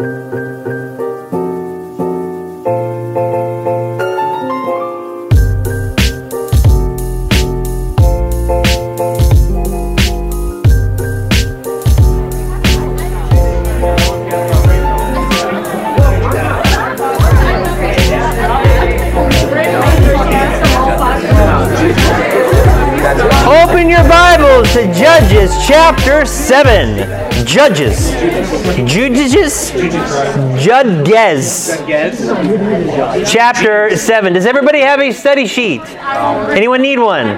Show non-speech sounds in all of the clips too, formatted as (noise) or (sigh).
Open your Bibles to Judges chapter 7. Judges. Judges? Judges. Chapter 7. Does everybody have a study sheet? Anyone need one?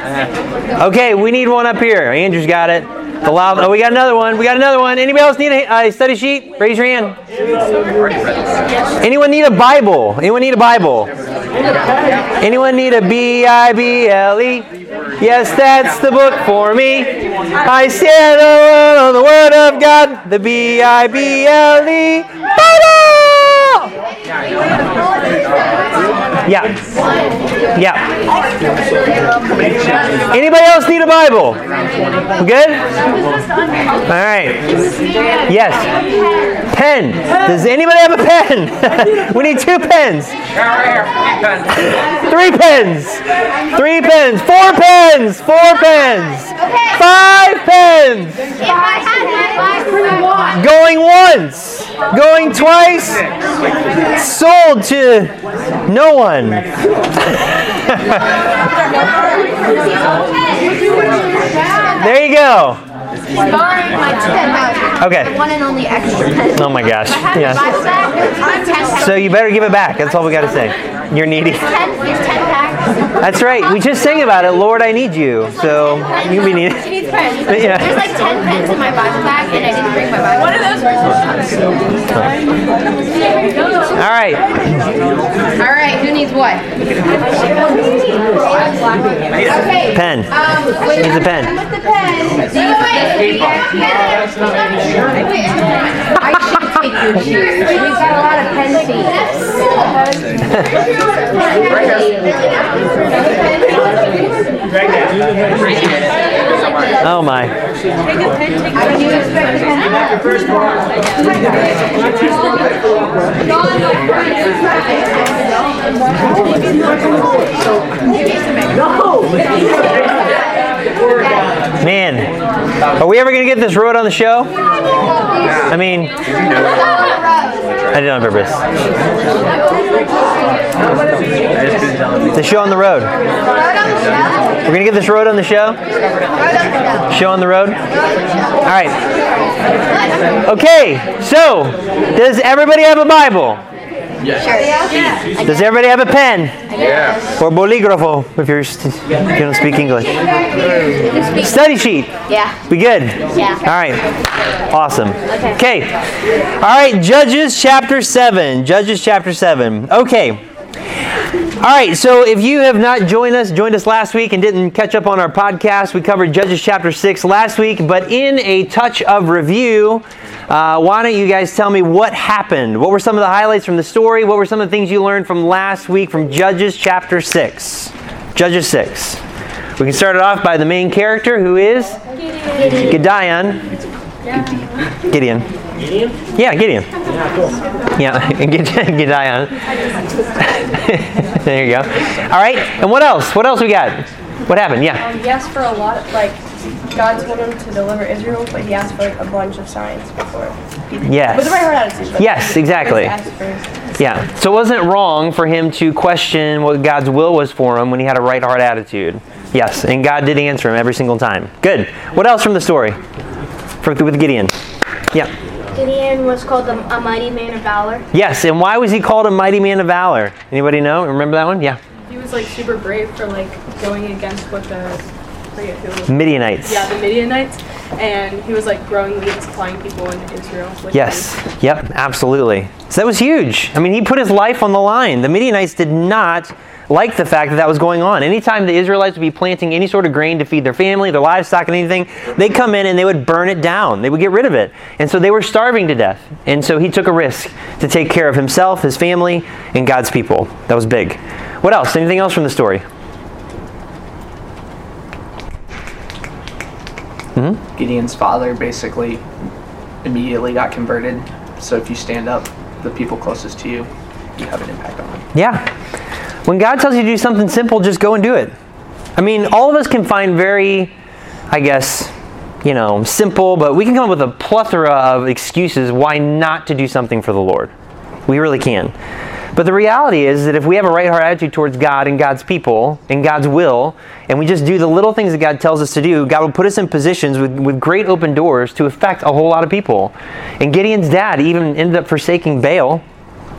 Okay, we need one up here. Andrew's got it. The loud, oh, we got another one. We got another one. Anybody else need a, a study sheet? Raise your hand. Anyone need a Bible? Anyone need a Bible? Anyone need a B I B L E? Yes, that's the book for me. I stand alone on the Word of God, the B I B L E Bible. Yeah. Yeah. Anybody else need a Bible? Good? All right. Yes. Pen. Does anybody have a pen? (laughs) we need two pens. Three pens. Three pens. Four pens. Four pens. Five pens. Going once. Going twice. Sold to no one. (laughs) there you go. Borrowing my pen. Okay. One and only extra. Oh my gosh. Yeah. Bible bag. Ten packs. So you better give it back. That's all we got to say. You're needy. Ten. Here's ten packs. That's right. We just sang about it. Lord, I need you. So you be needy. She needs pens. (laughs) Yeah. There's like ten pens in my Bible bag, and I didn't bring my Bible. What are those All right. All right. Who needs what? Okay. Pen. Um, Needs a pen. with the pen, do you wait. I should take your shoes. We've got a lot of pen Oh my. Do you expect the pen? Man, are we ever going to get this road on the show? I mean, I did it on purpose. The show on the road. We're going to get this road on the show? Show on the road? All right. Okay, so does everybody have a Bible? Does everybody have a pen? Yeah. Or bolígrafo if you're st- if you don't speak English. Study sheet. Yeah. We good? Yeah. All right. Awesome. Okay. All right, Judges chapter 7. Judges chapter 7. Okay. All right, so if you have not joined us, joined us last week and didn't catch up on our podcast, we covered Judges chapter 6 last week, but in a touch of review, uh, why don't you guys tell me what happened? What were some of the highlights from the story? What were some of the things you learned from last week from Judges chapter 6? Judges 6. We can start it off by the main character who is Gideon. Gideon. Yeah, Gideon. Yeah, (laughs) Gideon. (laughs) there you go. All right, and what else? What else we got? What happened? Yeah. Um, he asked for a lot of, like, God told him to deliver Israel, but he asked for like a bunch of signs before. Yes. With the right heart attitude. but Yes, exactly. he asked for- Yeah. So it wasn't wrong for him to question what God's will was for him when he had a right heart attitude. Yes, and God did answer him every single time. Good. What else from the story? For, with Gideon. Yeah. Gideon was called a, a mighty man of valor. Yes, and why was he called a mighty man of valor? Anybody know? Remember that one? Yeah. He was like super brave for like going against what the I forget who. Midianites. Yeah, the Midianites, and he was like growing wheat and supplying people in Israel. With Yes. food. Yep. Absolutely. So that was huge. I mean, he put his life on the line. The Midianites did not like the fact that that was going on. Anytime the Israelites would be planting any sort of grain to feed their family, their livestock, and anything, they'd come in and they would burn it down. They would get rid of it. And so they were starving to death. And so he took a risk to take care of himself, his family, and God's people. That was big. What else? Anything else from the story? Hmm. Gideon's father basically immediately got converted. So if you stand up, the people closest to you, you have an impact on them. Yeah. When God tells you to do something simple, just go and do it. I mean, all of us can find very, I guess, you know, simple, but we can come up with a plethora of excuses why not to do something for the Lord. We really can. But the reality is that if we have a right heart attitude towards God and God's people and God's will, and we just do the little things that God tells us to do, God will put us in positions with, with great open doors to affect a whole lot of people. And Gideon's dad even ended up forsaking Baal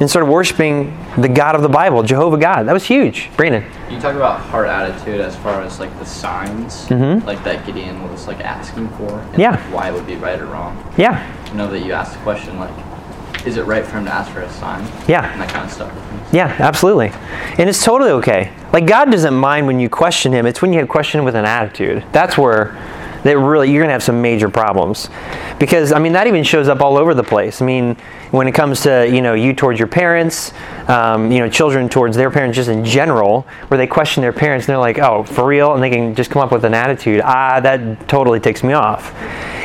and started worshiping the God of the Bible, Jehovah God. That was huge. Brandon. You talk about heart attitude as far as like the signs, Mhm. like that Gideon was like asking for, and Yeah. like, why it would be right or wrong. Yeah. You know that you asked the question like, is it right for him to ask for a sign? Yeah. And that kind of stuff. Yeah, absolutely. And it's totally okay. Like God doesn't mind when you question him. It's when you have question with an attitude. That's where that really you're going to have some major problems. Because I mean that even shows up all over the place. I mean when it comes to, you know, you towards your parents, um, you know, children towards their parents just in general, where they question their parents and they're like, "Oh, for real?" and they can just come up with an attitude. Ah, that totally takes me off.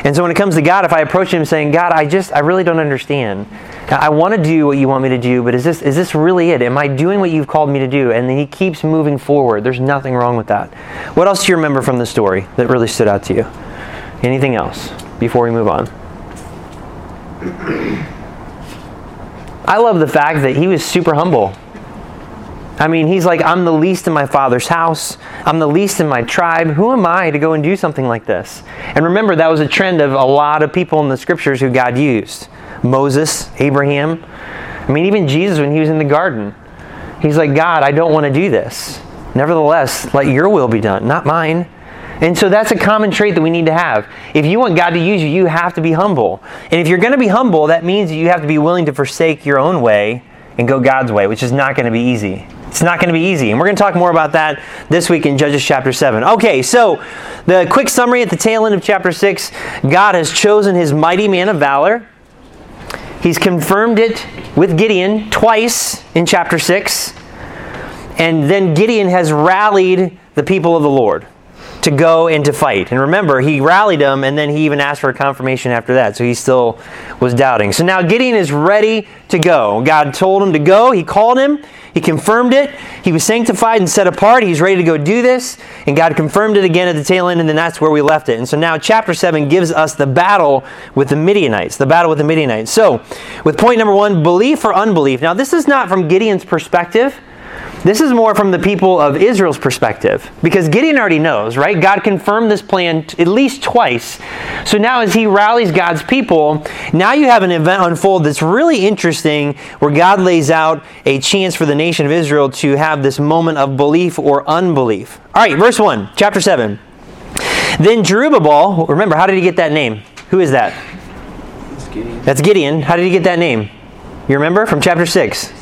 And so when it comes to God, if I approach him saying, "God, I just I really don't understand. I want to do what you want me to do, but is this is this really it? Am I doing what you've called me to do?" And then he keeps moving forward. There's nothing wrong with that. What else do you remember from the story that really stood out to you? Anything else before we move on? (clears throat) I love the fact that he was super humble. I mean, he's like, I'm the least in my father's house. I'm the least in my tribe. Who am I to go and do something like this? And remember, that was a trend of a lot of people in the scriptures who God used Moses, Abraham. I mean, even Jesus, when he was in the garden, he's like, God, I don't want to do this. Nevertheless, let your will be done, not mine. And so that's a common trait that we need to have. If you want God to use you, you have to be humble. And if you're going to be humble, that means you have to be willing to forsake your own way and go God's way, which is not going to be easy. It's not going to be easy. And we're going to talk more about that this week in Judges chapter 7. Okay, so the quick summary at the tail end of chapter 6 God has chosen his mighty man of valor. He's confirmed it with Gideon twice in chapter 6. And then Gideon has rallied the people of the Lord to go and to fight. And remember, he rallied them and then he even asked for a confirmation after that. So he still was doubting. So now Gideon is ready to go. God told him to go. He called him. He confirmed it. He was sanctified and set apart. He's ready to go do this. And God confirmed it again at the tail end, and then that's where we left it. And so now chapter 7 gives us the battle with the Midianites. The battle with the Midianites. So, with point number one, belief or unbelief. Now, this is not from Gideon's perspective. This is more from the people of Israel's perspective because Gideon already knows, right? God confirmed this plan t- at least twice. So now, as he rallies God's people, now you have an event unfold that's really interesting where God lays out a chance for the nation of Israel to have this moment of belief or unbelief. All right, verse 1, chapter 7. Then Jerubbaal, remember, how did he get that name? Who is that? It's Gideon That's Gideon. How did he get that name? You remember from chapter 6?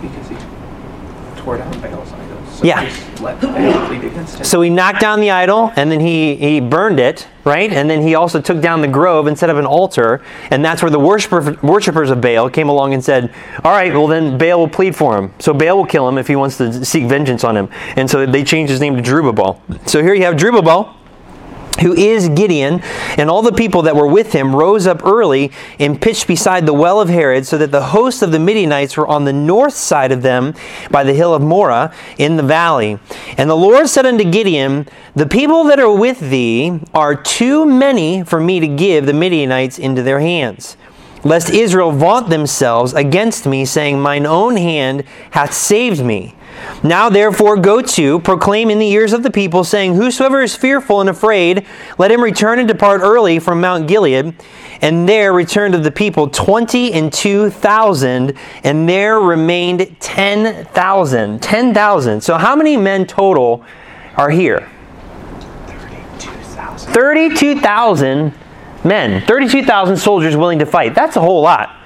because he tore down Baal's idols. So Yeah. he just let Baal plead against him. So he knocked down the idol and then he, he burned it, right? And then he also took down the grove and set up an altar. And that's where the worshiper, worshipers of Baal came along and said, All right, well, then Baal will plead for him. So Baal will kill him if he wants to seek vengeance on him. And so they changed his name to Jerubbaal. So here you have Jerubbaal who is Gideon, and all the people that were with him rose up early and pitched beside the well of Harod, so that the host of the Midianites were on the north side of them by the hill of Moreh in the valley. And the Lord said unto Gideon, The people that are with thee are too many for me to give the Midianites into their hands. Lest Israel vaunt themselves against me, saying, Mine own hand hath saved me. Now therefore go to, proclaim in the ears of the people, saying, Whosoever is fearful and afraid, let him return and depart early from Mount Gilead. And there returned of the people twenty and two thousand, and there remained ten thousand. Ten thousand. So how many men total are here? 32,000. 32,000 men, 32,000 soldiers willing to fight. That's a whole lot.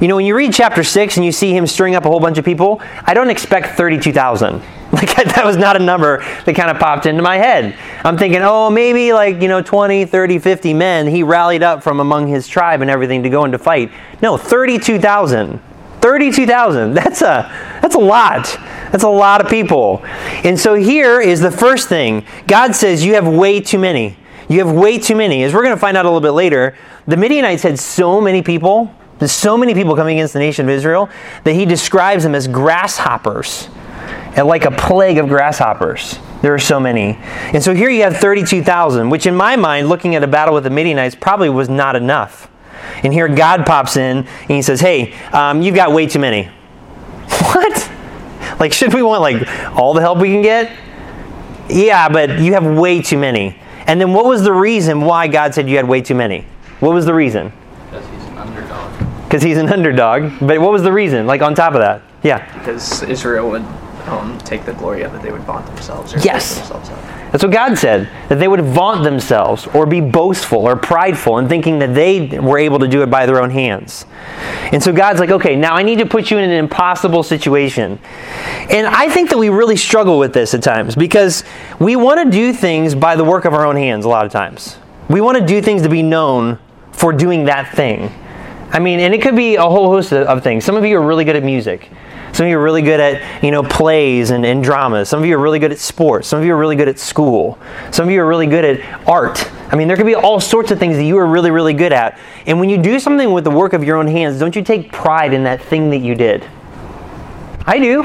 You know, when you read chapter 6 and you see him stirring up a whole bunch of people, I don't expect 32,000. (laughs) Like, (laughs) that was not a number that kind of popped into my head. I'm thinking, oh, maybe like, you know, 20, 30, 50 men he rallied up from among his tribe and everything to go into fight. No, 32,000. 32,000. (laughs) That's a that's a lot. That's a lot of people. And so here is the first thing. God says you have way too many. You have way too many. As we're going to find out a little bit later, the Midianites had so many people so many people coming against the nation of Israel that he describes them as grasshoppers and like a plague of grasshoppers. There are so many. And so here you have 32,000, which in my mind, looking at a battle with the Midianites, probably was not enough. And here God pops in and he says, Hey, um, you've got way too many. (laughs) What? Like, should we want like all the help we can get? Yeah, but you have way too many. And then what was the reason why God said you had way too many? What was the reason? Because he's an underdog. Because he's an underdog. But what was the reason? Like on top of that? Yeah. Because Israel would um, take the glory of it. They would vaunt themselves or Yes. themselves. That's what God said. That they would vaunt themselves or be boastful or prideful and thinking that they were able to do it by their own hands. And so God's like, okay, now I need to put you in an impossible situation. And I think that we really struggle with this at times because we want to do things by the work of our own hands a lot of times. We want to do things to be known for doing that thing. I mean, and it could be a whole host of, things. Some of you are really good at music. Some of you are really good at, you know, plays and, and dramas. Some of you are really good at sports. Some of you are really good at school. Some of you are really good at art. I mean, there could be all sorts of things that you are really, really good at. And when you do something with the work of your own hands, don't you take pride in that thing that you did? I do.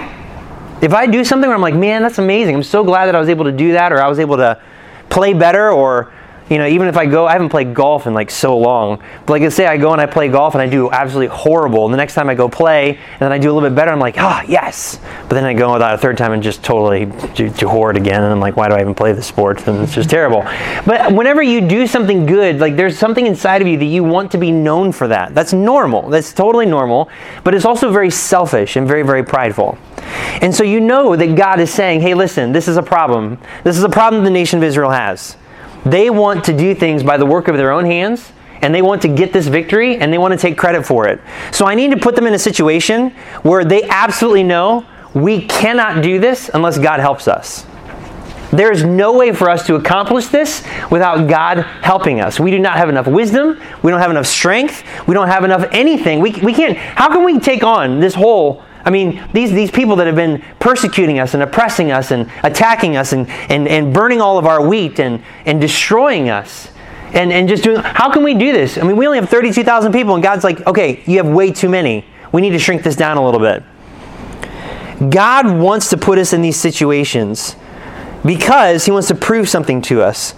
If I do something where I'm like, man, that's amazing. I'm so glad that I was able to do that, or I was able to play better, or you know, even if I go, I haven't played golf in like so long. But like, let's say I go and I play golf and I do absolutely horrible. And the next time I go play and then I do a little bit better, I'm like, ah, yes. But then I go without a third time and just totally do, do horrid again. And I'm like, why do I even play this sport? And it's just terrible. But whenever you do something good, like there's something inside of you that you want to be known for that. That's normal. That's totally normal. But it's also very selfish and very, very prideful. And so you know that God is saying, hey, listen, this is a problem. This is a problem the nation of Israel has. They want to do things by the work of their own hands, and they want to get this victory, and they want to take credit for it. So I need to put them in a situation where they absolutely know we cannot do this unless God helps us. There is no way for us to accomplish this without God helping us. We do not have enough wisdom. We don't have enough strength. We don't have enough anything. We, we can't. How can we take on this whole? I mean, these, these people that have been persecuting us and oppressing us and attacking us and, and, and burning all of our wheat and, and destroying us and, and just doing. How can we do this? I mean, we only have 32,000 people, and God's like, okay, you have way too many. We need to shrink this down a little bit. God wants to put us in these situations because he wants to prove something to us.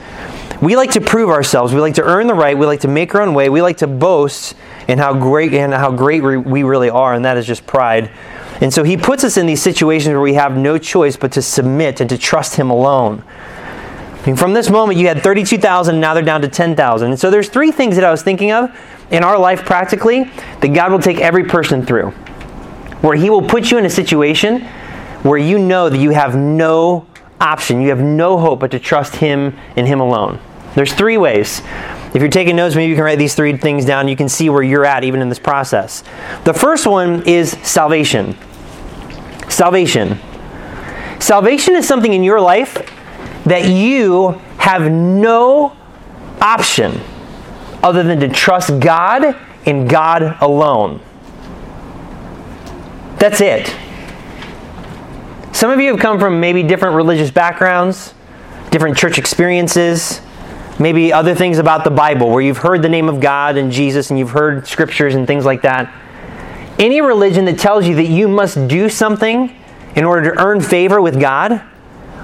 We like to prove ourselves. We like to earn the right. We like to make our own way. We like to boast in how great and how great we really are, and that is just pride. And so he puts us in these situations where we have no choice but to submit and to trust him alone. And from this moment, you had 32,000, now they're down to 10,000. And so there's three things that I was thinking of in our life practically that God will take every person through. Where he will put you in a situation where you know that you have no option, you have no hope but to trust him and him alone. There's three ways. If you're taking notes, maybe you can write these three things down. You can see where you're at even in this process. The first one is salvation. Salvation. Salvation is something in your life that you have no option other than to trust God and God alone. That's it. Some of you have come from maybe different religious backgrounds, different church experiences, maybe other things about the Bible where you've heard the name of God and Jesus and you've heard scriptures and things like that. Any religion that tells you that you must do something in order to earn favor with God,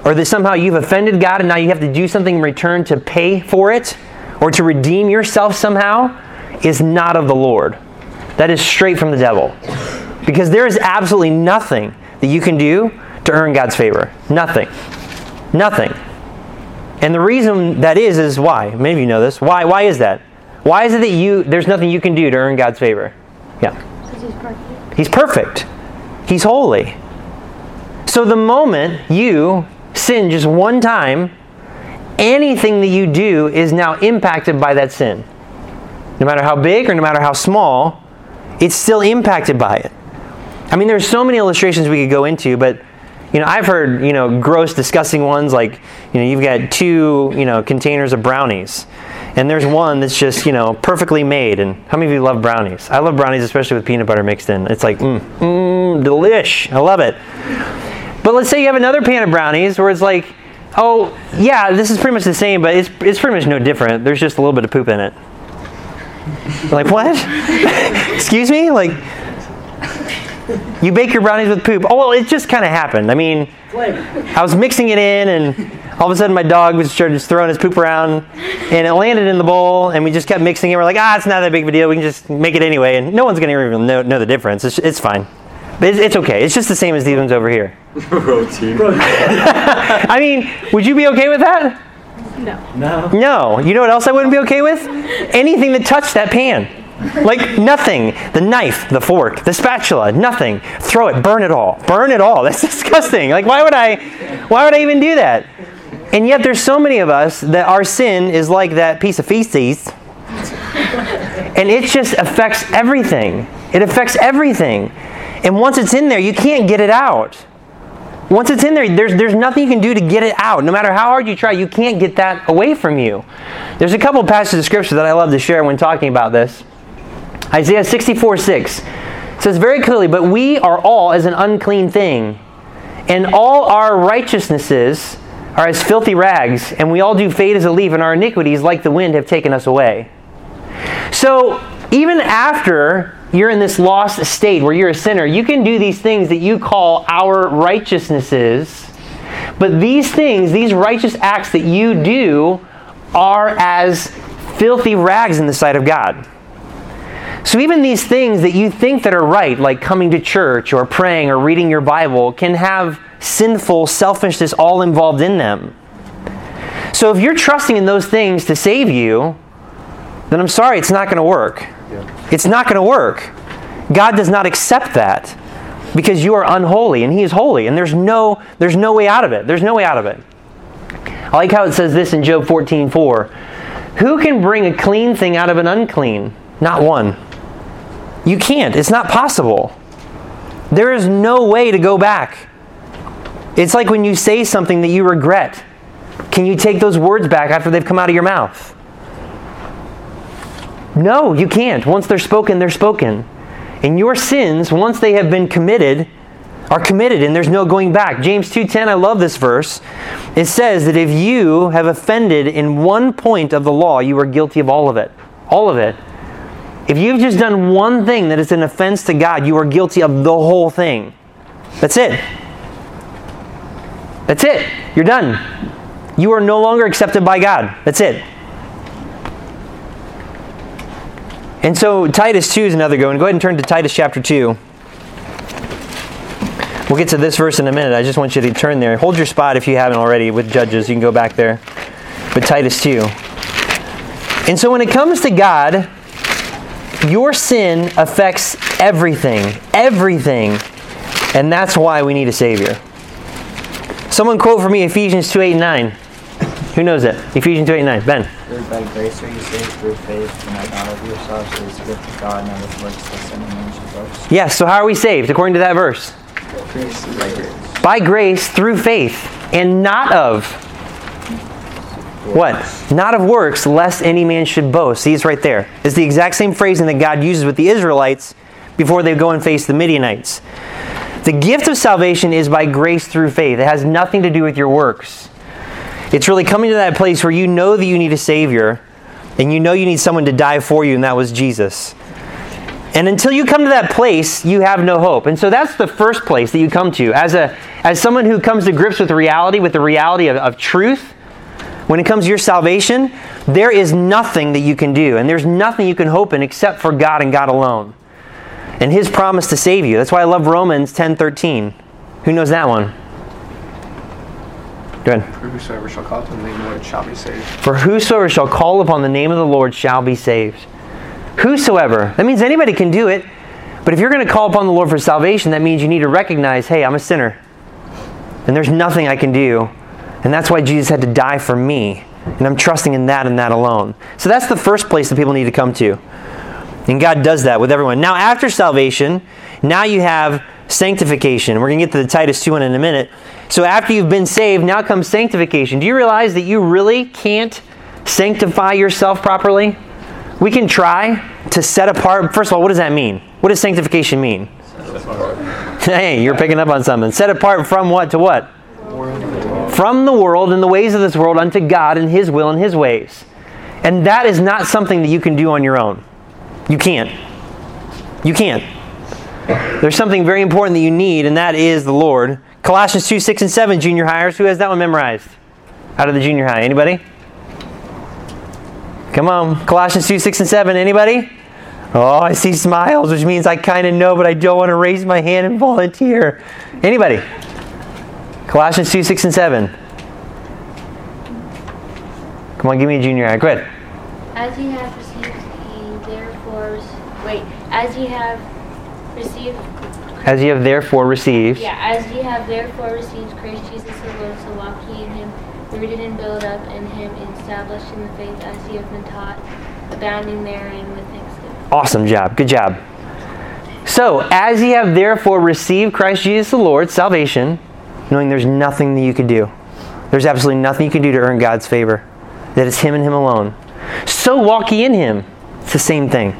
or that somehow you've offended God and now you have to do something in return to pay for it, or to redeem yourself somehow, is not of the Lord. That is straight from the devil. Because there is absolutely nothing that you can do to earn God's favor. Nothing. Nothing. And the reason that is is why. Many of you know this. Why why is that? Why is it that you there's nothing you can do to earn God's favor? Yeah. Because he's perfect. He's perfect. He's holy. So the moment you sin just one time, anything that you do is now impacted by that sin. No matter how big or no matter how small, it's still impacted by it. I mean, there's so many illustrations we could go into, but you know, I've heard you know gross, disgusting ones like you know you've got two you know containers of brownies, and there's one that's just you know perfectly made. And how many of you love brownies? I love brownies, especially with peanut butter mixed in. It's like mmm, mmm, delish. I love it. But let's say you have another pan of brownies where it's like, oh yeah, this is pretty much the same, but it's it's pretty much no different. There's just a little bit of poop in it. like, what? (laughs) Excuse me? Like, you bake your brownies with poop. Oh, well, it just kind of happened. I mean, I was mixing it in, and all of a sudden my dog was just throwing his poop around, and it landed in the bowl, and we just kept mixing it. We're like, ah, it's not that big of a deal. We can just make it anyway, and no one's going to even know, know the difference. It's, it's fine. But it's, it's okay. It's just the same as these ones over here. (laughs) Protein. (laughs) I mean, would you be okay with that? No. No. No. You know what else I wouldn't be okay with? Anything that touched that pan. Like nothing. The knife, the fork, the spatula, nothing. Throw it, burn it all. Burn it all. (laughs) That's disgusting. Like why would I why would I even do that? And yet there's so many of us that our sin is like that piece of feces. And it just affects everything. It affects everything. And once it's in there, you can't get it out. Once it's in there, there's, there's nothing you can do to get it out. No matter how hard you try, you can't get that away from you. There's a couple passages of scripture that I love to share when talking about this. Isaiah 64 6 says very clearly, But we are all as an unclean thing, and all our righteousnesses are as filthy rags, and we all do fade as a leaf, and our iniquities, like the wind, have taken us away. So, even after you're in this lost state where you're a sinner, you can do these things that you call our righteousnesses. But these things, these righteous acts that you do, are as filthy rags in the sight of God. So even these things that you think that are right, like coming to church or praying or reading your Bible, can have sinful selfishness all involved in them. So if you're trusting in those things to save you, then I'm sorry, it's not going to work. It's not going to work. God does not accept that because you are unholy and he is holy and there's no there's no way out of it. There's no way out of it. I like how it says this in Job 14:4. Who can bring a clean thing out of an unclean? Not one. You can't. It's not possible. There is no way to go back. It's like when you say something that you regret. Can you take those words back after they've come out of your mouth? No, you can't. Once they're spoken, they're spoken. And your sins, once they have been committed, are committed and there's no going back. James 2:10, I love this verse. It says that if you have offended in one point of the law, you are guilty of all of it. All of it. If you've just done one thing that is an offense to God, you are guilty of the whole thing. That's it. That's it. You're done. You are no longer accepted by God. That's it. And so Titus 2 is another go. And go ahead and turn to Titus chapter 2. We'll get to this verse in a minute. I just want you to turn there. Hold your spot if you haven't already with Judges. You can go back there. But Titus 2. And so when it comes to God, your sin affects everything. Everything. And that's why we need a Savior. Someone quote for me Ephesians 2 8 and 9. Who knows it? Ephesians 2 8 and 9. Ben. For by grace are you saved through faith, and not of yourselves, it is the gift of God, not of works, lest any man should boast. Yes, so how are we saved according to that verse? Grace by grace. By grace through faith, and not of what? Not of works, lest any man should boast. See, it's right there. It's the exact same phrasing that God uses with the Israelites before they go and face the Midianites. The gift of salvation is by grace through faith. It has nothing to do with your works. It's really coming to that place where you know that you need a Savior and you know you need someone to die for you, and that was Jesus. And until you come to that place, you have no hope. And so that's the first place that you come to. As, a, as someone who comes to grips with reality, with the reality of, of truth, when it comes to your salvation, there is nothing that you can do, and there's nothing you can hope in except for God and God alone. And His promise to save you. That's why I love Romans 10:13. Who knows that one? Go ahead. For whosoever shall call upon the name of the Lord shall be saved. For whosoever shall call upon the name of the Lord shall be saved. Whosoever. That means anybody can do it. But if you're going to call upon the Lord for salvation, that means you need to recognize, hey, I'm a sinner. And there's nothing I can do. And that's why Jesus had to die for me. And I'm trusting in that and that alone. So that's the first place that people need to come to. And God does that with everyone. Now, after salvation, now you have sanctification. We're going to get to the Titus 2 one in a minute. So, after you've been saved, now comes sanctification. Do you realize that you really can't sanctify yourself properly? We can try to set apart. First of all, what does that mean? What does sanctification mean? (laughs) Hey, you're picking up on something. Set apart from what to what? From the world and the ways of this world unto God and His will and His ways. And that is not something that you can do on your own. You can't. You can't. There's something very important that you need, and that is the Lord. Colossians 2, 6, and 7, junior hires. Who has that one memorized? Out of the junior high. Anybody? Come on. Colossians 2, 6, and 7. Anybody? Oh, I see smiles, which means I kind of know, but I don't want to raise my hand and volunteer. Anybody? Colossians 2, 6, and 7. Come on, give me a junior high. Go ahead. As ye have received, ye therefore wait. As ye have received, As you have therefore received. yeah. As ye have therefore received Christ Jesus the Lord, so walk ye in Him, rooted and built up in Him, established in the faith as ye have been taught, abounding therein with thanksgiving. Awesome job. Good job. So, as ye have therefore received Christ Jesus the Lord, salvation, knowing there's nothing that you can do, there's absolutely nothing you can do to earn God's favor, that it's Him and Him alone. So walk ye in Him. It's the same thing.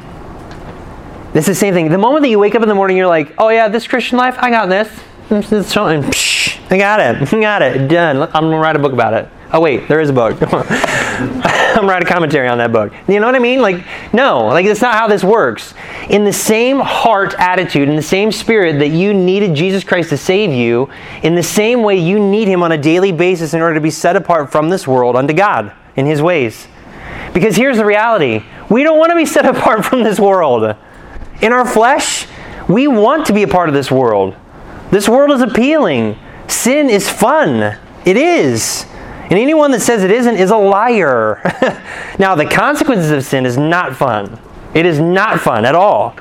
It's the same thing. The moment that you wake up in the morning, you're like, oh yeah, this Christian life, I got this. This is fine. I got it. (laughs) I got it. Done. I'm going to write a book about it. Oh, wait, there is a book. (laughs) (laughs) I'm writing a commentary on that book. You know what I mean? Like, no, like that's not how this works. In the same heart attitude, in the same spirit that you needed Jesus Christ to save you, in the same way you need Him on a daily basis in order to be set apart from this world unto God in His ways. Because here's the reality we don't want to be set (laughs) apart from this world. In our flesh, we want to be a part of this world. This world is appealing. Sin is fun. It is. And anyone that says it isn't is a liar. (laughs) now, the consequences of sin is not fun. It is not fun at all.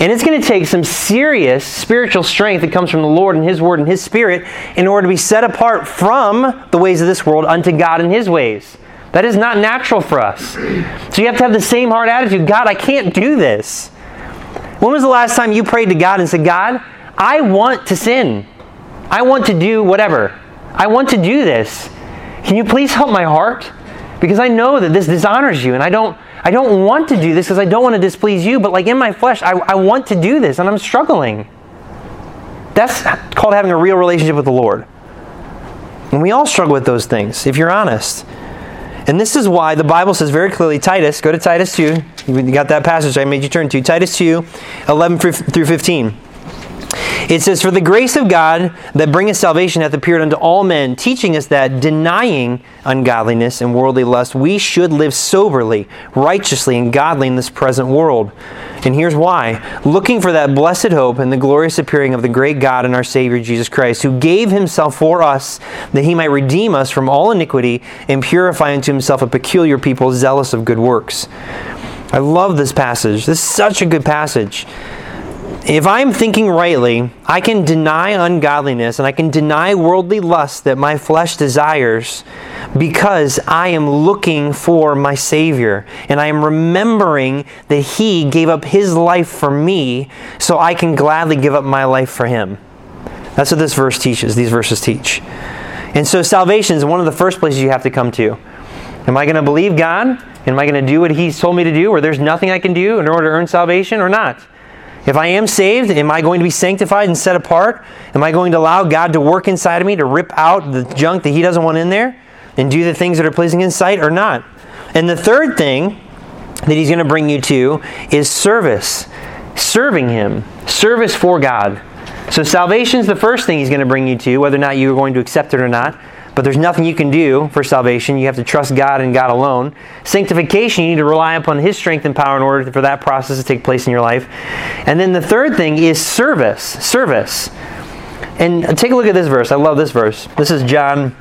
And it's going to take some serious spiritual strength that comes from the Lord and His Word and His Spirit in order to be set apart from the ways of this world unto God and His ways. That is not natural for us. So you have to have the same hard attitude God, I can't do this. When was the last time you prayed to God and said, God, I want to sin. I want to do whatever. I want to do this. Can you please help my heart? Because I know that this dishonors you and I don't I don't want to do this because I don't want to displease you, but like in my flesh, I, I want to do this and I'm struggling. That's called having a real relationship with the Lord. And we all struggle with those things, if you're honest. And this is why the Bible says very clearly, Titus, go to Titus 2. You got that passage I made you turn to. Titus 2, 11 through 15. It says, For the grace of God that bringeth salvation hath appeared unto all men, teaching us that, denying ungodliness and worldly lust, we should live soberly, righteously, and godly in this present world. And here's why looking for that blessed hope and the glorious appearing of the great God and our Savior Jesus Christ, who gave himself for us that he might redeem us from all iniquity and purify unto himself a peculiar people zealous of good works. I love this passage. This is such a good passage if I'm thinking rightly, I can deny ungodliness and I can deny worldly lust that my flesh desires because I am looking for my Savior and I am remembering that He gave up His life for me so I can gladly give up my life for Him. That's what this verse teaches, these verses teach. And so salvation is one of the first places you have to come to. Am I going to believe God? Am I going to do what He's told me to do, or there's nothing I can do in order to earn salvation, or not? If I am saved, am I going to be sanctified and set apart? Am I going to allow God to work inside of me to rip out the junk that He doesn't want in there and do the things that are pleasing in sight or not? And the third thing that He's going to bring you to is service, serving Him, service for God. So salvation is the first thing He's going to bring you to, whether or not you are going to accept it or not. But there's nothing you can do for salvation. You have to trust God and God alone. Sanctification, you need to rely upon His strength and power in order for that process to take place in your life. And then the third thing is service. Service. And take a look at this verse. I love this verse. This is John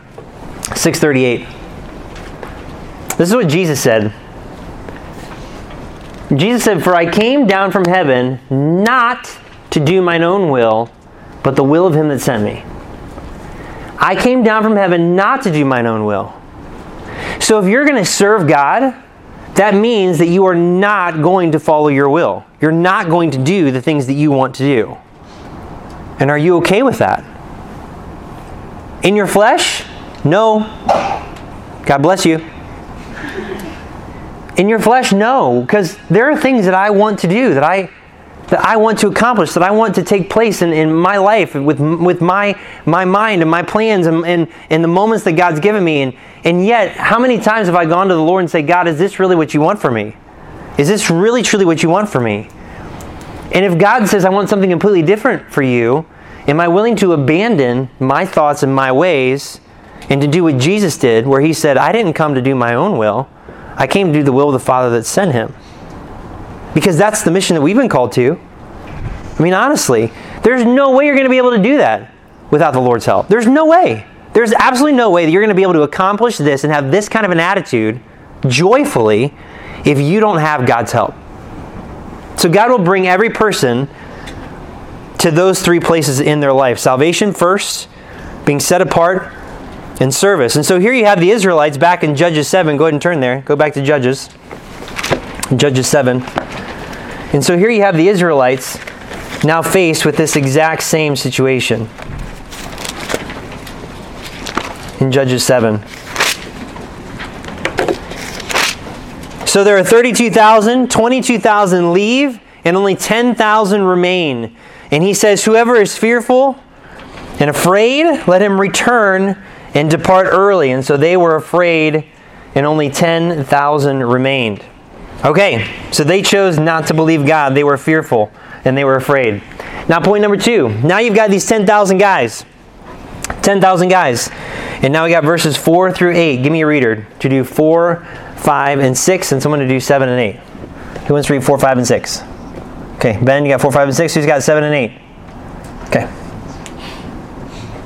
6:38. This is what Jesus said. Jesus said, "For I came down from heaven not to do mine own will, but the will of him that sent me." I came down from heaven not to do mine own will. So if you're going to serve God, that means that you are not going to follow your will. You're not going to do the things that you want to do. And are you okay with that? In your flesh? No. God bless you. In your flesh, no, because there are things that I want to do that I that I want to accomplish, that I want to take place in, in my life with, with my, my mind and my plans and, and, and the moments that God's given me. And, and yet, how many times have I gone to the Lord and say, God, is this really what you want for me? Is this really truly what you want for me? And if God says, I want something completely different for you, am I willing to abandon my thoughts and my ways and to do what Jesus did, where he said, I didn't come to do my own will, I came to do the will of the Father that sent him? Because that's the mission that we've been called to. I mean, honestly, there's no way you're going to be able to do that without the Lord's help. There's no way. There's absolutely no way that you're going to be able to accomplish this and have this kind of an attitude joyfully if you don't have God's help. So God will bring every person to those three places in their life salvation first, being set apart, and service. And so here you have the Israelites back in Judges 7. Go ahead and turn there. Go back to Judges. Judges 7. And so here you have the Israelites now faced with this exact same situation. In Judges 7. So there are 32,000, 22,000 leave, and only 10,000 remain. And he says, Whoever is fearful and afraid, let him return and depart early. And so they were afraid, and only 10,000 remained. Okay, so they chose not to believe God. They were fearful and they were afraid. Now, point number two. Now you've got these 10,000 guys. 10,000 guys. And now we got verses 4 through 8. Give me a reader to do 4, 5, and 6, and someone to do 7 and 8. Who wants to read 4, 5, and 6? Okay, Ben, you got 4, 5, and 6. Who's got 7 and 8? Okay.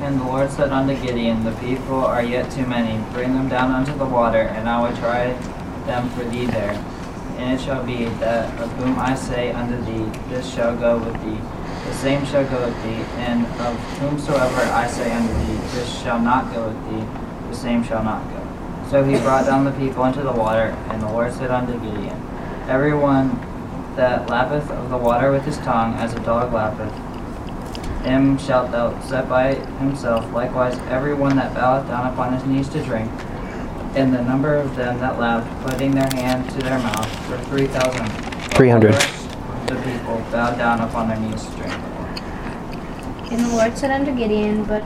And the Lord said unto Gideon, The people are yet too many. Bring them down unto the water, and I will try them for thee there. And it shall be that of whom I say unto thee, This shall go with thee, the same shall go with thee. And of whomsoever I say unto thee, This shall not go with thee, the same shall not go. So he brought down the people into the water, and the Lord said unto Gideon, Every one that lappeth of the water with his tongue, as a dog lappeth, him shalt thou set by himself. Likewise, every one that boweth down upon his knees to drink. And the number of them that laughed, putting their hand to their mouth, were three thousand. 300. The people bowed down upon their knees to drink. And the Lord said unto Gideon, But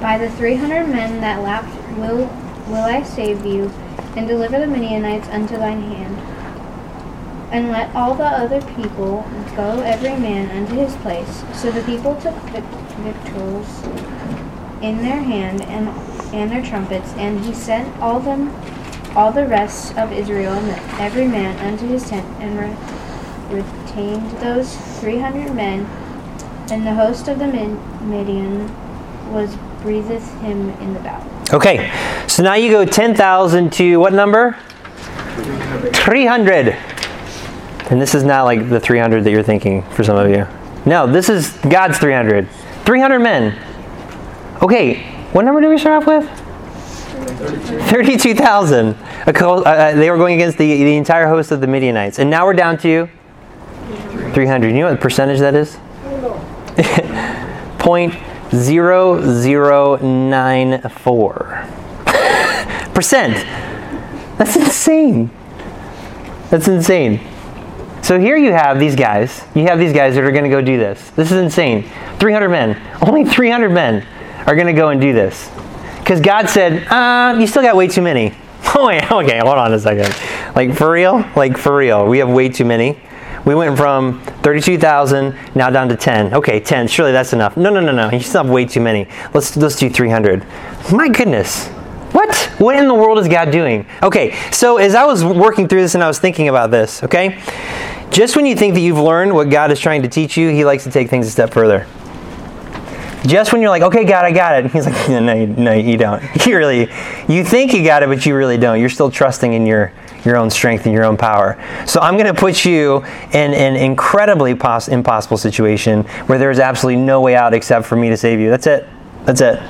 by the three hundred men that lapped will will I save you, and deliver the Midianites unto thine hand. And let all the other people go every man unto his place. So the people took vic- victuals in their hand and and their trumpets, and he sent all them all the rest of Israel every man unto his tent, and re- retained those three hundred men. And the host of the Mid- Midian was breatheth him in the bow. Okay, so now you go 10,000 to what number? 300. And this is not like the 300 that you're thinking for some of you. No, this is God's 300. 300 men. Okay, what number do we start off with? 32,000. Uh, uh, They were going against the, the entire host of the Midianites. And now we're down to 300. You know what the percentage that is? (laughs) Point zero zero nine four (laughs) percent. That's insane. That's insane. So here you have these guys. You have these guys that are going to go do this. This is insane. 300 men. Only 300 men are going to go and do this. Because God said, uh, you still got way too many. (laughs) Oh, wait, okay, hold on a second. Like, for real? Like, for real. We have way too many. We went from 32,000 now down to 10. Okay, 10. Surely that's enough. No, no, no, no. You still have way too many. Let's let's do 300. My goodness. What? What in the world is God doing? Okay, so as I was working through this and I was thinking about this, okay? Just when you think that you've learned what God is trying to teach you, He likes to take things a step further. Just when you're like, okay, God, I got it. (laughs) He's like, no, no, you, don't. (laughs) You really, you think you got it, but you really don't. You're still trusting in your your own strength and your own power. So I'm going to put you in an incredibly pos- impossible situation where there's absolutely no way out except for me to save you. That's it. That's it.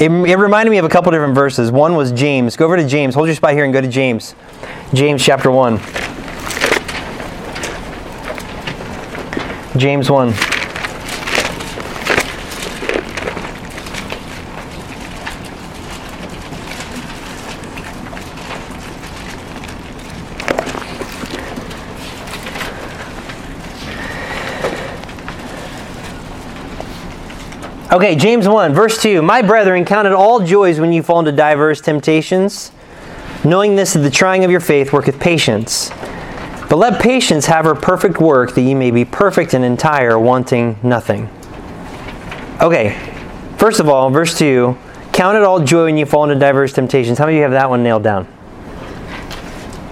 It, it reminded me of a couple different verses. One was James. Go over to James. Hold your spot here and go to James. James chapter 1. James 1. Okay, James 1, verse 2. My brethren, count it all joys when you fall into diverse temptations, knowing this that the trying of your faith worketh patience. But let patience have her perfect work, that ye may be perfect and entire, wanting nothing. Okay, first of all, verse 2 Count it all joy when you fall into diverse temptations. How many of you have that one nailed down?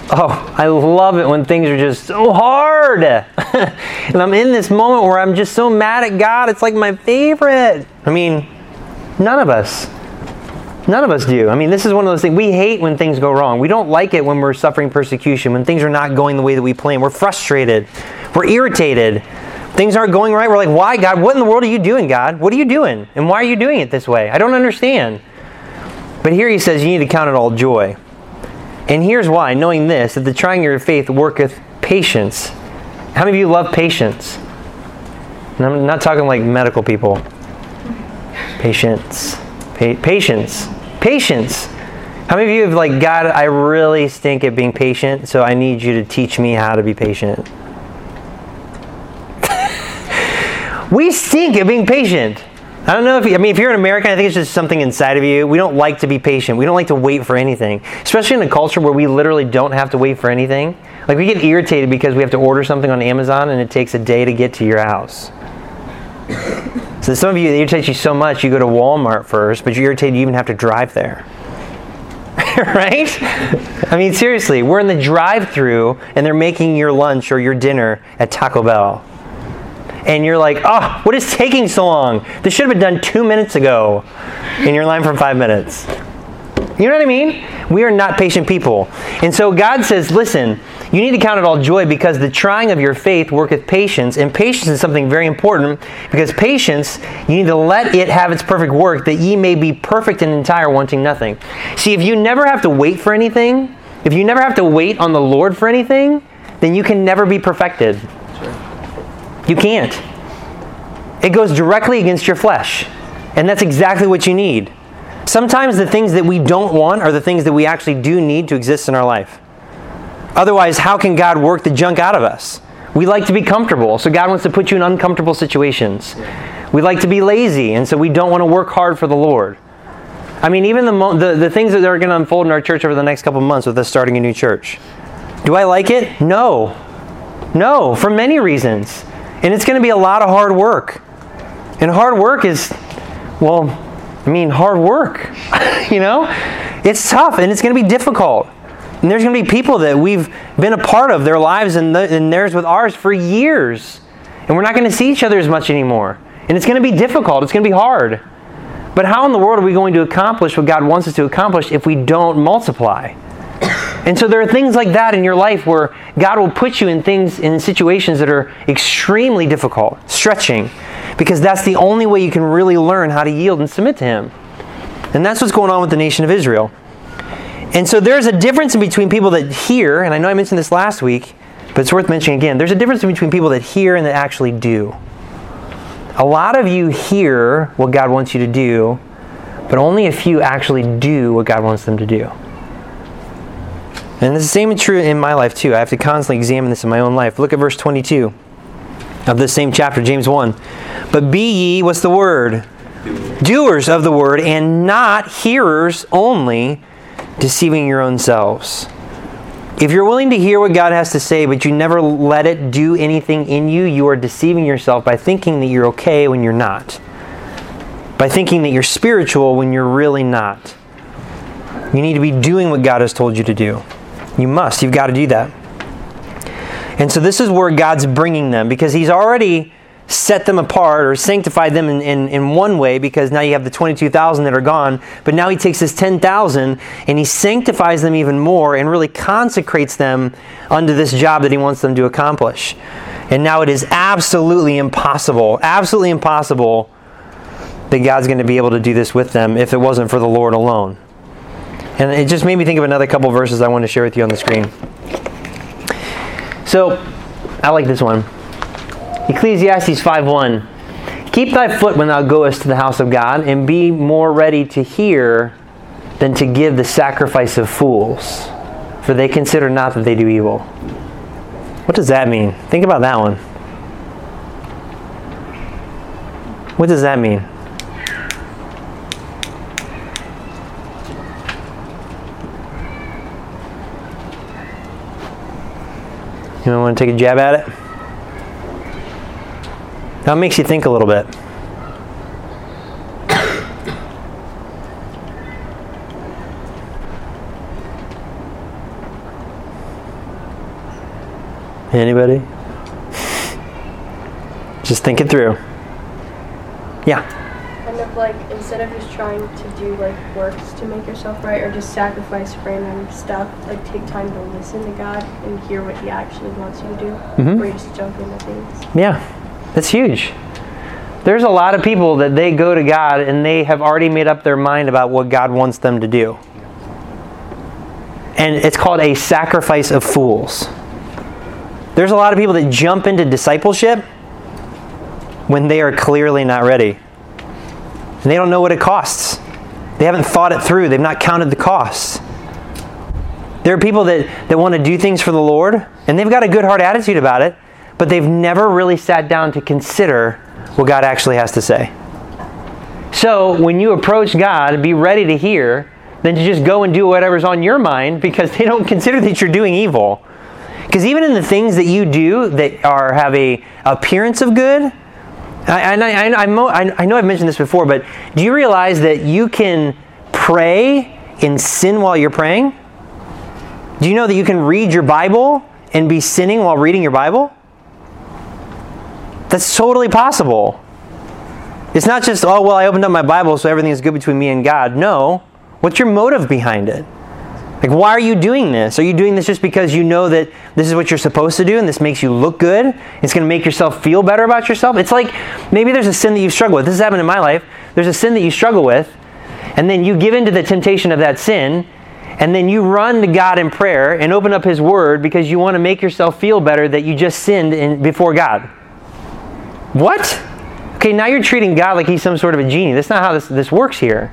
Oh, I love it when things are just so hard. (laughs) and I'm in this moment where I'm just so mad at God. It's like my favorite. I mean, none of us. None of us do. I mean, this is one of those things. We hate when things go wrong. We don't like it when we're suffering persecution, when things are not going the way that we plan. We're frustrated. We're irritated. Things aren't going right. We're like, why, God? What in the world are you doing, God? What are you doing? And why are you doing it this way? I don't understand. But here he says you need to count it all joy. And here's why knowing this, that the trying of your faith worketh patience. How many of you love patience? And I'm not talking like medical people. Patience. Pa- patience. Patience. How many of you have like, God, I really stink at being patient, so I need you to teach me how to be patient? (laughs) we stink at being patient. I don't know if I mean if you're an American, I think it's just something inside of you. We don't like to be patient. We don't like to wait for anything, especially in a culture where we literally don't have to wait for anything. Like we get irritated because we have to order something on Amazon and it takes a day to get to your house. So some of you, it irritates you so much, you go to Walmart first, but you're irritated you even have to drive there. (laughs) right? I mean, seriously, we're in the drive through and they're making your lunch or your dinner at Taco Bell. And you're like, oh, what is taking so long? This should have been done two minutes ago. And you're in line for five minutes. You know what I mean? We are not patient people. And so God says, listen, you need to count it all joy because the trying of your faith worketh patience. And patience is something very important because patience, you need to let it have its perfect work that ye may be perfect and entire, wanting nothing. See, if you never have to wait for anything, if you never have to wait on the Lord for anything, then you can never be perfected. You can't. It goes directly against your flesh. And that's exactly what you need. Sometimes the things that we don't want are the things that we actually do need to exist in our life. Otherwise, how can God work the junk out of us? We like to be comfortable, so God wants to put you in uncomfortable situations. We like to be lazy, and so we don't want to work hard for the Lord. I mean, even the, mo- the, the things that are going to unfold in our church over the next couple months with us starting a new church. Do I like it? No. No, for many reasons. And it's going to be a lot of hard work. And hard work is, well, I mean, hard work. (laughs) you know? It's tough and it's going to be difficult. And there's going to be people that we've been a part of their lives and, the, and theirs with ours for years. And we're not going to see each other as much anymore. And it's going to be difficult. It's going to be hard. But how in the world are we going to accomplish what God wants us to accomplish if we don't multiply? And so there are things like that in your life where God will put you in things in situations that are extremely difficult, stretching, because that's the only way you can really learn how to yield and submit to him. And that's what's going on with the nation of Israel. And so there's a difference in between people that hear, and I know I mentioned this last week, but it's worth mentioning again. There's a difference between people that hear and that actually do. A lot of you hear what God wants you to do, but only a few actually do what God wants them to do. And the same true in my life too. I have to constantly examine this in my own life. Look at verse 22 of this same chapter, James 1. But be ye, what's the word? Doers of the word, and not hearers only, deceiving your own selves. If you're willing to hear what God has to say, but you never let it do anything in you, you are deceiving yourself by thinking that you're okay when you're not. By thinking that you're spiritual when you're really not. You need to be doing what God has told you to do. You must. You've got to do that. And so this is where God's bringing them because He's already set them apart or sanctified them in, in, in one way because now you have the 22,000 that are gone. But now He takes His 10,000 and He sanctifies them even more and really consecrates them unto this job that He wants them to accomplish. And now it is absolutely impossible, absolutely impossible that God's going to be able to do this with them if it wasn't for the Lord alone. And it just made me think of another couple verses I want to share with you on the screen. So, I like this one. Ecclesiastes 5:1. Keep thy foot when thou goest to the house of God, and be more ready to hear than to give the sacrifice of fools, for they consider not that they do evil. What does that mean? Think about that one. What does that mean? You want to take a jab at it? That makes you think a little bit. Anybody? Just think it through. Yeah. Like instead of just trying to do like works to make yourself right or just sacrifice random stuff, like take time to listen to God and hear what He actually wants you to do. Mhm. Or you just jump into things. Yeah, that's huge. There's a lot of people that they go to God and they have already made up their mind about what God wants them to do. And it's called a sacrifice of fools. There's a lot of people that jump into discipleship when they are clearly not ready. And they don't know what it costs. They haven't thought it through, they've not counted the costs. There are people that, that want to do things for the Lord, and they've got a good heart attitude about it, but they've never really sat down to consider what God actually has to say. So when you approach God, be ready to hear, than to just go and do whatever's on your mind because they don't consider that you're doing evil. Because even in the things that you do that are have a appearance of good, I, I, I, I I know I've mentioned this before, but do you realize that you can pray and sin while you're praying? Do you know that you can read your Bible and be sinning while reading your Bible? That's totally possible. It's not just, oh, well, I opened up my Bible, so everything is good between me and God. No. What's your motive behind it? Like, why are you doing this? Are you doing this just because you know that this is what you're supposed to do and this makes you look good? It's going to make yourself feel better about yourself? It's like maybe there's a sin that you struggle with. This has happened in my life. There's a sin that you struggle with, and then you give in to the temptation of that sin, and then you run to God in prayer and open up His Word because you want to make yourself feel better that you just sinned in, before God. What? Okay, now you're treating God like He's some sort of a genie. That's not how this, this works here.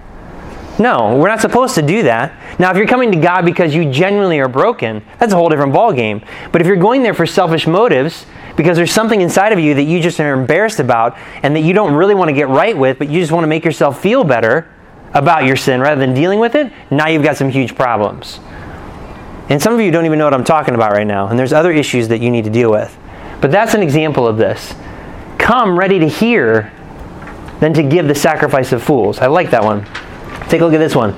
No, we're not supposed to do that. Now, if you're coming to God because you genuinely are broken, that's a whole different ballgame. But if you're going there for selfish motives, because there's something inside of you that you just are embarrassed about and that you don't really want to get right with, but you just want to make yourself feel better about your sin rather than dealing with it, now you've got some huge problems. And some of you don't even know what I'm talking about right now, and there's other issues that you need to deal with. But that's an example of this. Come ready to hear than to give the sacrifice of fools. I like that one. Take a look at this one.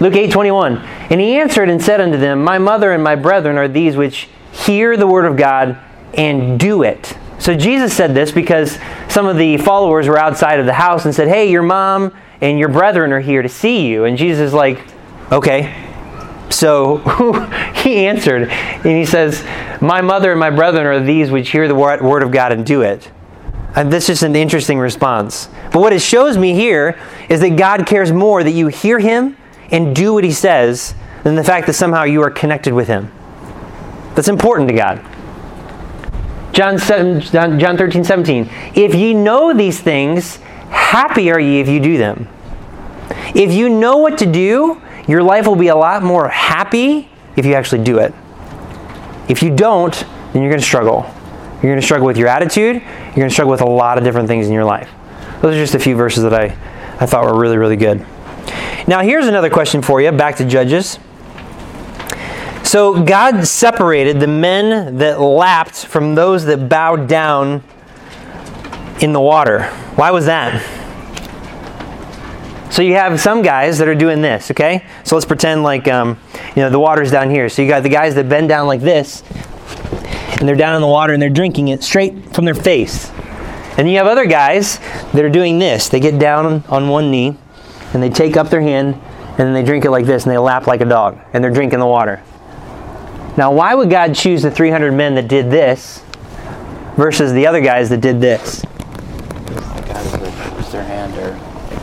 Luke 8 21. And he answered and said unto them, My mother and my brethren are these which hear the word of God and do it. So Jesus said this because some of the followers were outside of the house and said, Hey, your mom and your brethren are here to see you. And Jesus is like, Okay. So (laughs) he answered and he says, My mother and my brethren are these which hear the word of God and do it. And this is an interesting response. But what it shows me here is that God cares more that you hear Him and do what He says than the fact that somehow you are connected with Him. That's important to God. John, 7, John 13, 17. If ye know these things, happy are ye if you do them. If you know what to do, your life will be a lot more happy if you actually do it. If you don't, then you're going to struggle. You're going to struggle with your attitude. You're going to struggle with a lot of different things in your life. Those are just a few verses that I, I thought were really, really good. Now, here's another question for you, back to Judges. So, God separated the men that lapped from those that bowed down in the water. Why was that? So, you have some guys that are doing this, okay? So, let's pretend like, um, you know, the water's down here. So, you got the guys that bend down like this, and they're down in the water and they're drinking it straight from their face. And you have other guys that are doing this. They get down on one knee and they take up their hand and then they drink it like this and they lap like a dog and they're drinking the water. Now, why would God choose the 300 men that did this versus the other guys that did this? The guys their hand or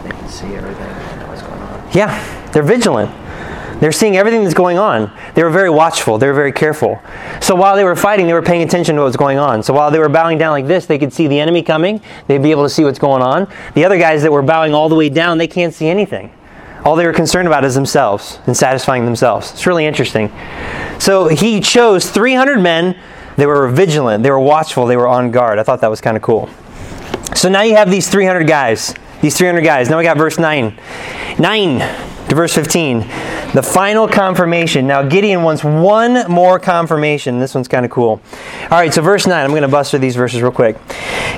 they can see everything and know what's going on. Yeah, they're vigilant. They're seeing everything that's going on. They were very watchful. They were very careful. So while they were fighting, they were paying attention to what was going on. So while they were bowing down like this, they could see the enemy coming. They'd be able to see what's going on. The other guys that were bowing all the way down, they can't see anything. All they were concerned about is themselves and satisfying themselves. It's really interesting. So he chose 300 men. They were vigilant. They were watchful. They were on guard. I thought that was kind of cool. So now you have these 300 guys. These 300 guys. Now we got verse 9. 9 to verse 15. The final confirmation. Now, Gideon wants one more confirmation. This one's kind of cool. All right, so verse 9. I'm going to bust through these verses real quick.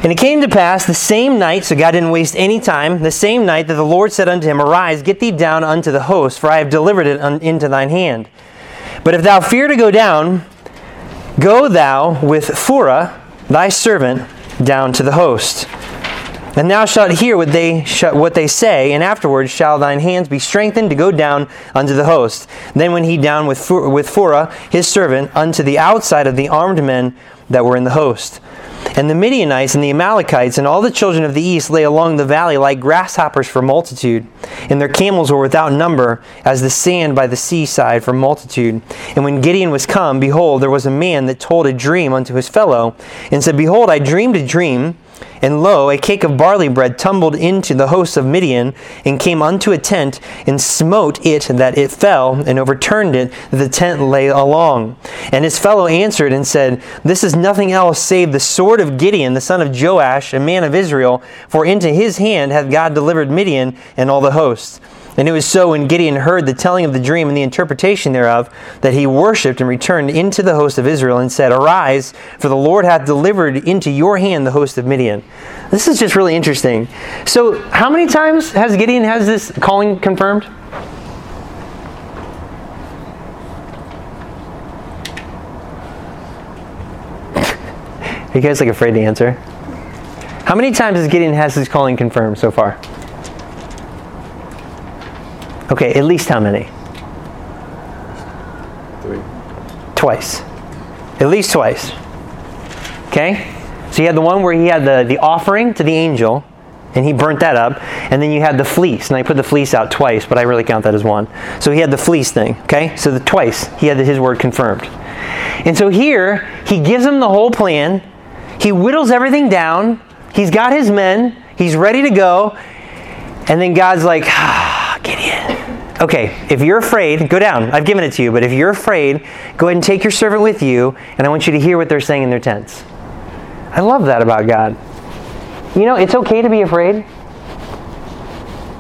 And it came to pass the same night, so God didn't waste any time, the same night that the Lord said unto him, Arise, get thee down unto the host, for I have delivered it un- into thine hand. But if thou fear to go down, go thou with Phurah, thy servant, down to the host. And thou shalt hear what they, sh- what they say, and afterwards shall thine hands be strengthened to go down unto the host. Then went he down with, Phur- with Phurah, his servant, unto the outside of the armed men that were in the host. And the Midianites and the Amalekites and all the children of the east lay along the valley like grasshoppers for multitude. And their camels were without number, as the sand by the seaside for multitude. And when Gideon was come, behold, there was a man that told a dream unto his fellow, and said, Behold, I dreamed a dream. And lo, a cake of barley bread tumbled into the hosts of Midian, and came unto a tent, and smote it that it fell, and overturned it the tent lay along. And his fellow answered and said, This is nothing else save the sword of Gideon, the son of Joash, a man of Israel, for into his hand hath God delivered Midian and all the hosts. And it was so when Gideon heard the telling of the dream and the interpretation thereof, that he worshipped and returned into the host of Israel and said, Arise, for the Lord hath delivered into your hand the host of Midian. This is just really interesting. So, how many times has Gideon has this calling confirmed? (laughs) Are you guys like afraid to answer? How many times has Gideon has his calling confirmed so far? Okay, at least how many? Three. Twice. At least twice. Okay? So you had the one where he had the, the offering to the angel, and he burnt that up. And then you had the fleece, and I put the fleece out twice, but I really count that as one. So he had the fleece thing, okay? So the twice he had his word confirmed. And so here, he gives him the whole plan. He whittles everything down. He's got his men. He's ready to go. And then God's like, (sighs) ah. Okay, if you're afraid, go down. I've given it to you. But if you're afraid, go ahead and take your servant with you, and I want you to hear what they're saying in their tents. I love that about God. You know, it's okay to be afraid.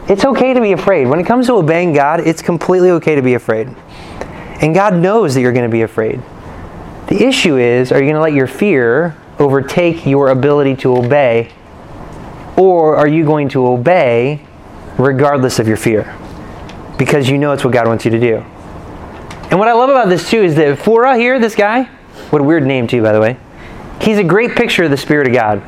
It's okay to be afraid. When it comes to obeying God, it's completely okay to be afraid. And God knows that you're going to be afraid. The issue is are you going to let your fear overtake your ability to obey? Or are you going to obey regardless of your fear? Because you know it's what God wants you to do. And what I love about this too is that Phurah here, this guy, what a weird name too, by the way, he's a great picture of the Spirit of God.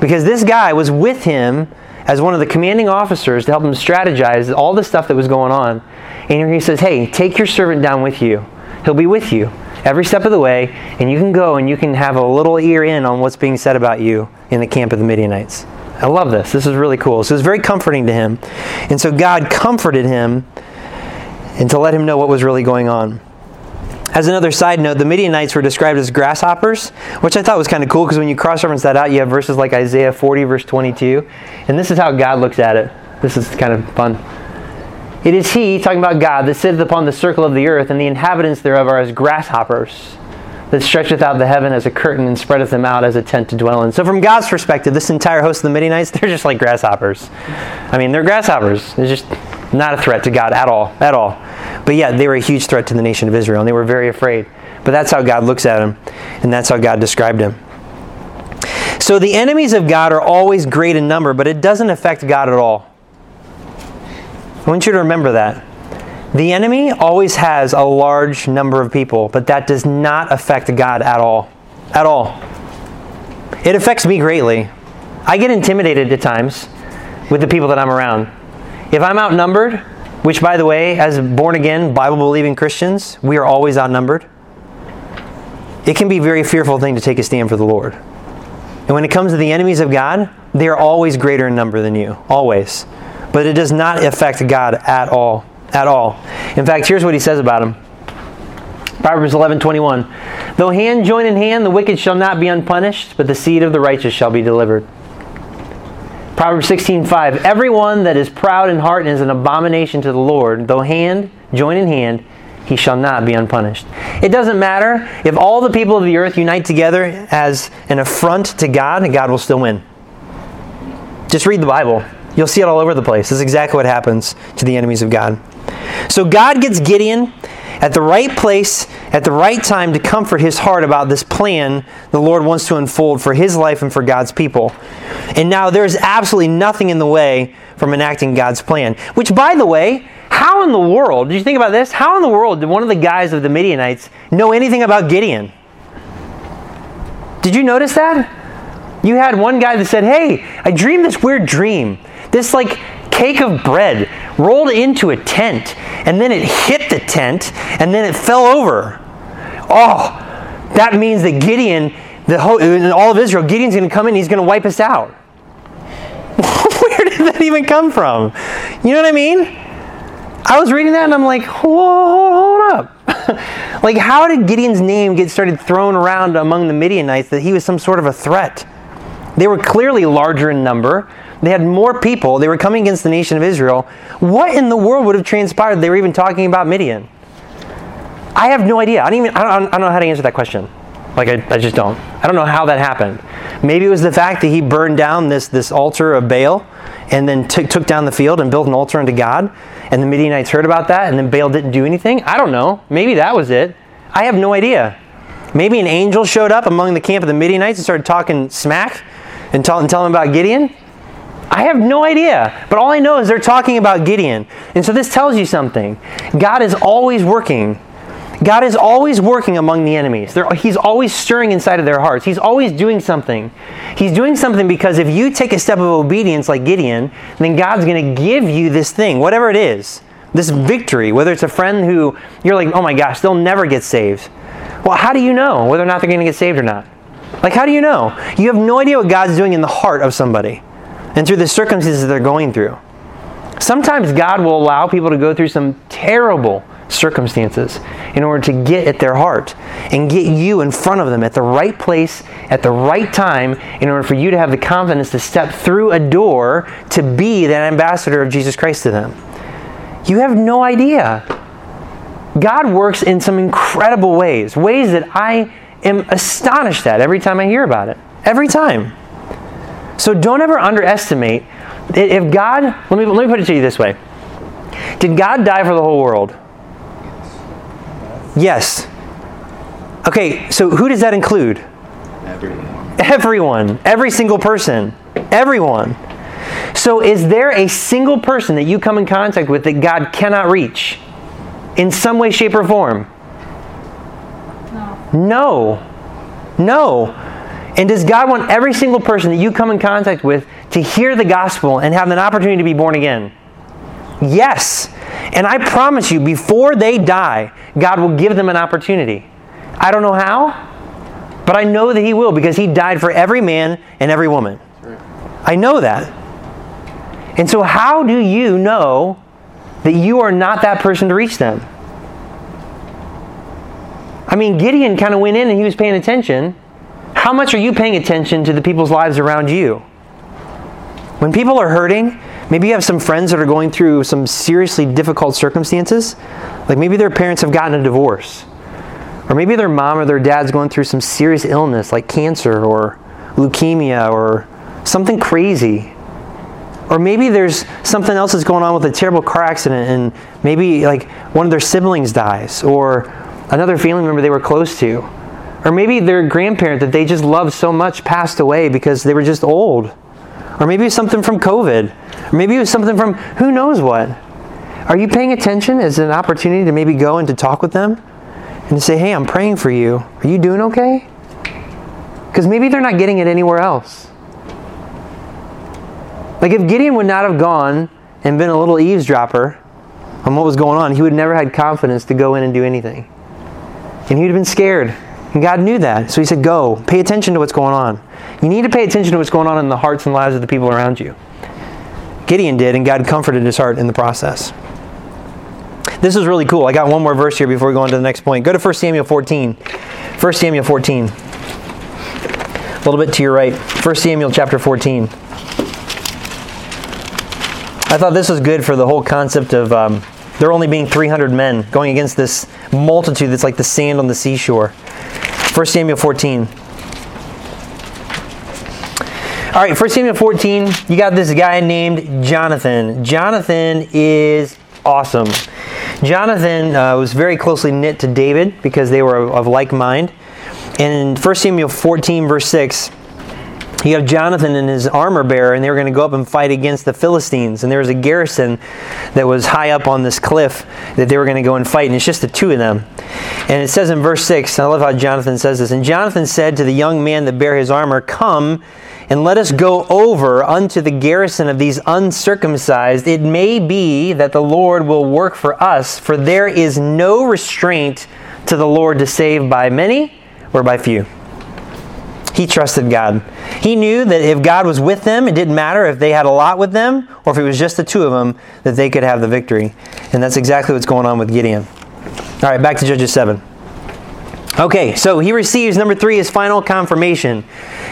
Because this guy was with him as one of the commanding officers to help him strategize all the stuff that was going on. And here he says, Hey, take your servant down with you. He'll be with you every step of the way, and you can go and you can have a little ear in on what's being said about you in the camp of the Midianites. I love this. This is really cool. So it's very comforting to him. And so God comforted him and to let him know what was really going on. As another side note, the Midianites were described as grasshoppers, which I thought was kind of cool because when you cross reference that out, you have verses like Isaiah 40, verse 22. And this is how God looks at it. This is kind of fun. It is He, talking about God, that sitteth upon the circle of the earth, and the inhabitants thereof are as grasshoppers, that stretcheth out the heaven as a curtain and spreadeth them out as a tent to dwell in. So, from God's perspective, this entire host of the Midianites, (laughs) they're just like grasshoppers. I mean, they're grasshoppers. They're just not a threat to God at all, at all. But yet, they were a huge threat to the nation of Israel, and they were very afraid. But that's how God looks at them, and that's how God described him. So, the enemies of God are always great in number, but it doesn't affect God at all. I want you to remember that. The enemy always has a large number of people, but that does not affect God at all. At all. It affects me greatly. I get intimidated at times with the people that I'm around. If I'm outnumbered, which by the way, as born again, Bible believing Christians, we are always outnumbered, it can be a very fearful thing to take a stand for the Lord. And when it comes to the enemies of God, they are always greater in number than you. Always but it does not affect God at all. At all. In fact, here's what he says about him. Proverbs 11:21. Though hand join in hand, the wicked shall not be unpunished, but the seed of the righteous shall be delivered. Proverbs 16:5. Everyone that is proud in heart and is an abomination to the Lord, though hand join in hand, he shall not be unpunished. It doesn't matter if all the people of the earth unite together as an affront to God, God will still win. Just read the Bible. You'll see it all over the place. This is exactly what happens to the enemies of God. So God gets Gideon at the right place at the right time to comfort his heart about this plan the Lord wants to unfold for his life and for God's people. And now there's absolutely nothing in the way from enacting God's plan. Which, by the way, how in the world, did you think about this? How in the world did one of the guys of the Midianites know anything about Gideon? Did you notice that? You had one guy that said, Hey, I dreamed this weird dream. This like cake of bread rolled into a tent, and then it hit the tent, and then it fell over. Oh, that means that Gideon, the whole, all of Israel, Gideon's going to come in, and he's going to wipe us out. (laughs) Where did that even come from? You know what I mean? I was reading that and I'm like, whoa, hold up. (laughs) like, how did Gideon's name get started thrown around among the Midianites that he was some sort of a threat? They were clearly larger in number. They had more people. They were coming against the nation of Israel. What in the world would have transpired? They were even talking about Midian. I have no idea. I don't even. I don't, I don't know how to answer that question. Like I, I just don't. I don't know how that happened. Maybe it was the fact that he burned down this this altar of Baal, and then t- took down the field and built an altar unto God. And the Midianites heard about that, and then Baal didn't do anything. I don't know. Maybe that was it. I have no idea. Maybe an angel showed up among the camp of the Midianites and started talking smack and, tell, and telling them about Gideon. I have no idea. But all I know is they're talking about Gideon. And so this tells you something. God is always working. God is always working among the enemies. They're, he's always stirring inside of their hearts. He's always doing something. He's doing something because if you take a step of obedience like Gideon, then God's going to give you this thing, whatever it is, this victory, whether it's a friend who you're like, oh my gosh, they'll never get saved. Well, how do you know whether or not they're going to get saved or not? Like, how do you know? You have no idea what God's doing in the heart of somebody and through the circumstances they're going through. Sometimes God will allow people to go through some terrible circumstances in order to get at their heart and get you in front of them at the right place at the right time in order for you to have the confidence to step through a door to be that ambassador of Jesus Christ to them. You have no idea. God works in some incredible ways, ways that I am astonished at every time I hear about it. Every time. So don't ever underestimate if God, let me, let me put it to you this way. Did God die for the whole world? Yes. Okay, so who does that include? Everyone. Everyone. Every single person. Everyone. So is there a single person that you come in contact with that God cannot reach in some way, shape, or form? No. No. No. And does God want every single person that you come in contact with to hear the gospel and have an opportunity to be born again? Yes. And I promise you, before they die, God will give them an opportunity. I don't know how, but I know that He will because He died for every man and every woman. I know that. And so, how do you know that you are not that person to reach them? I mean, Gideon kind of went in and he was paying attention. How much are you paying attention to the people's lives around you? When people are hurting, maybe you have some friends that are going through some seriously difficult circumstances. Like maybe their parents have gotten a divorce. Or maybe their mom or their dad's going through some serious illness like cancer or leukemia or something crazy. Or maybe there's something else that's going on with a terrible car accident and maybe like one of their siblings dies or another family member they were close to. Or maybe their grandparent that they just loved so much passed away because they were just old. Or maybe it was something from COVID. Or maybe it was something from who knows what. Are you paying attention as an opportunity to maybe go and to talk with them? And to say, hey, I'm praying for you. Are you doing okay? Because maybe they're not getting it anywhere else. Like if Gideon would not have gone and been a little eavesdropper on what was going on, he would never had confidence to go in and do anything. And he would have been scared. And God knew that. So he said, Go, pay attention to what's going on. You need to pay attention to what's going on in the hearts and lives of the people around you. Gideon did, and God comforted his heart in the process. This is really cool. I got one more verse here before we go on to the next point. Go to 1 Samuel 14. 1 Samuel 14. A little bit to your right. 1 Samuel chapter 14. I thought this was good for the whole concept of um, there only being 300 men going against this multitude that's like the sand on the seashore. 1 Samuel 14. All right, 1 Samuel 14, you got this guy named Jonathan. Jonathan is awesome. Jonathan uh, was very closely knit to David because they were of, of like mind. And in 1 Samuel 14, verse 6, you have Jonathan and his armor bearer, and they were going to go up and fight against the Philistines. And there was a garrison that was high up on this cliff that they were going to go and fight, and it's just the two of them. And it says in verse 6, I love how Jonathan says this. And Jonathan said to the young man that bare his armor, Come and let us go over unto the garrison of these uncircumcised. It may be that the Lord will work for us, for there is no restraint to the Lord to save by many or by few. He trusted God. He knew that if God was with them, it didn't matter if they had a lot with them or if it was just the two of them, that they could have the victory. And that's exactly what's going on with Gideon. All right, back to Judges 7. Okay, so he receives number three, his final confirmation.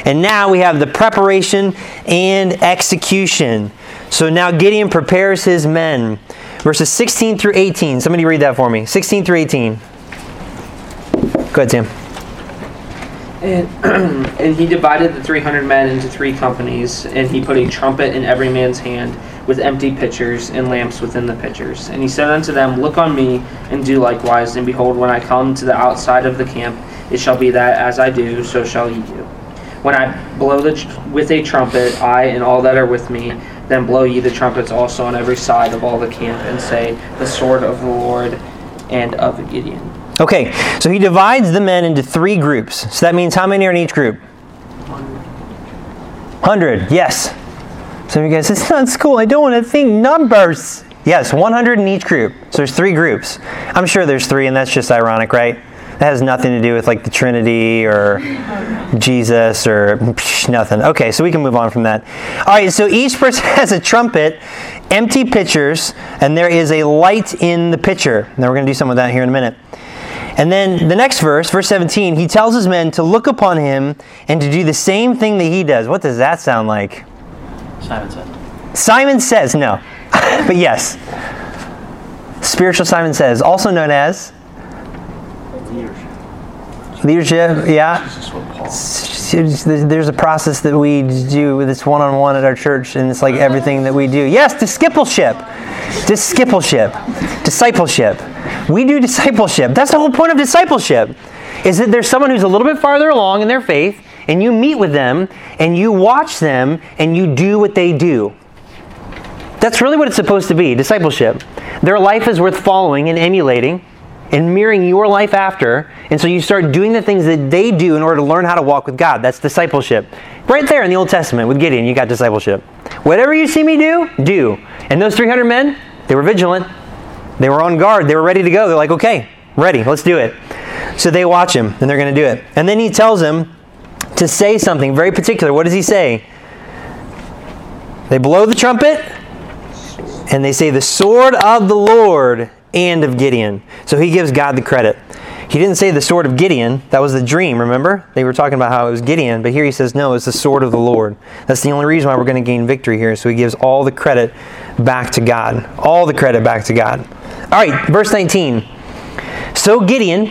And now we have the preparation and execution. So now Gideon prepares his men. Verses 16 through 18. Somebody read that for me. 16 through 18. Go ahead, Tim. And, (clears throat) and he divided the 300 men into three companies, and he put a trumpet in every man's hand, with empty pitchers and lamps within the pitchers. And he said unto them, Look on me, and do likewise. And behold, when I come to the outside of the camp, it shall be that as I do, so shall ye do. When I blow the tr- with a trumpet, I and all that are with me, then blow ye the trumpets also on every side of all the camp, and say, The sword of the Lord and of Gideon. Okay, so he divides the men into three groups. So that means how many are in each group? 100, yes. Some of you guys, (laughs) it's not school. I don't want to think numbers. Yes, 100 in each group. So there's three groups. I'm sure there's three, and that's just ironic, right? That has nothing to do with like the Trinity or Jesus or psh, (laughs) nothing. Okay, so we can move on from that. All right, so each person (laughs) has a trumpet, empty pitchers, and there is a light in the pitcher. Now we're going to do some of that here in a minute. And then the next verse, verse 17, he tells his men to look upon him and to do the same thing that he does. What does that sound like? Simon said. Simon says, no. (laughs) but yes. Spiritual Simon says, also known as leadership. Leadership, yeah. This is what Paul. There's a process that we do with this one on one at our church, and it's like everything that we do. Yes, discipleship. Discipleship. Discipleship. We do discipleship. That's the whole point of discipleship. Is that there's someone who's a little bit farther along in their faith, and you meet with them, and you watch them, and you do what they do. That's really what it's supposed to be discipleship. Their life is worth following and emulating and mirroring your life after. And so you start doing the things that they do in order to learn how to walk with God. That's discipleship. Right there in the Old Testament with Gideon, you got discipleship. Whatever you see me do, do. And those 300 men, they were vigilant. They were on guard. They were ready to go. They're like, okay, ready, let's do it. So they watch him and they're going to do it. And then he tells them to say something very particular. What does he say? They blow the trumpet and they say, The sword of the Lord and of Gideon. So he gives God the credit. He didn't say the sword of Gideon. That was the dream, remember? They were talking about how it was Gideon, but here he says, no, it's the sword of the Lord. That's the only reason why we're going to gain victory here. So he gives all the credit back to God. All the credit back to God. All right, verse 19. So Gideon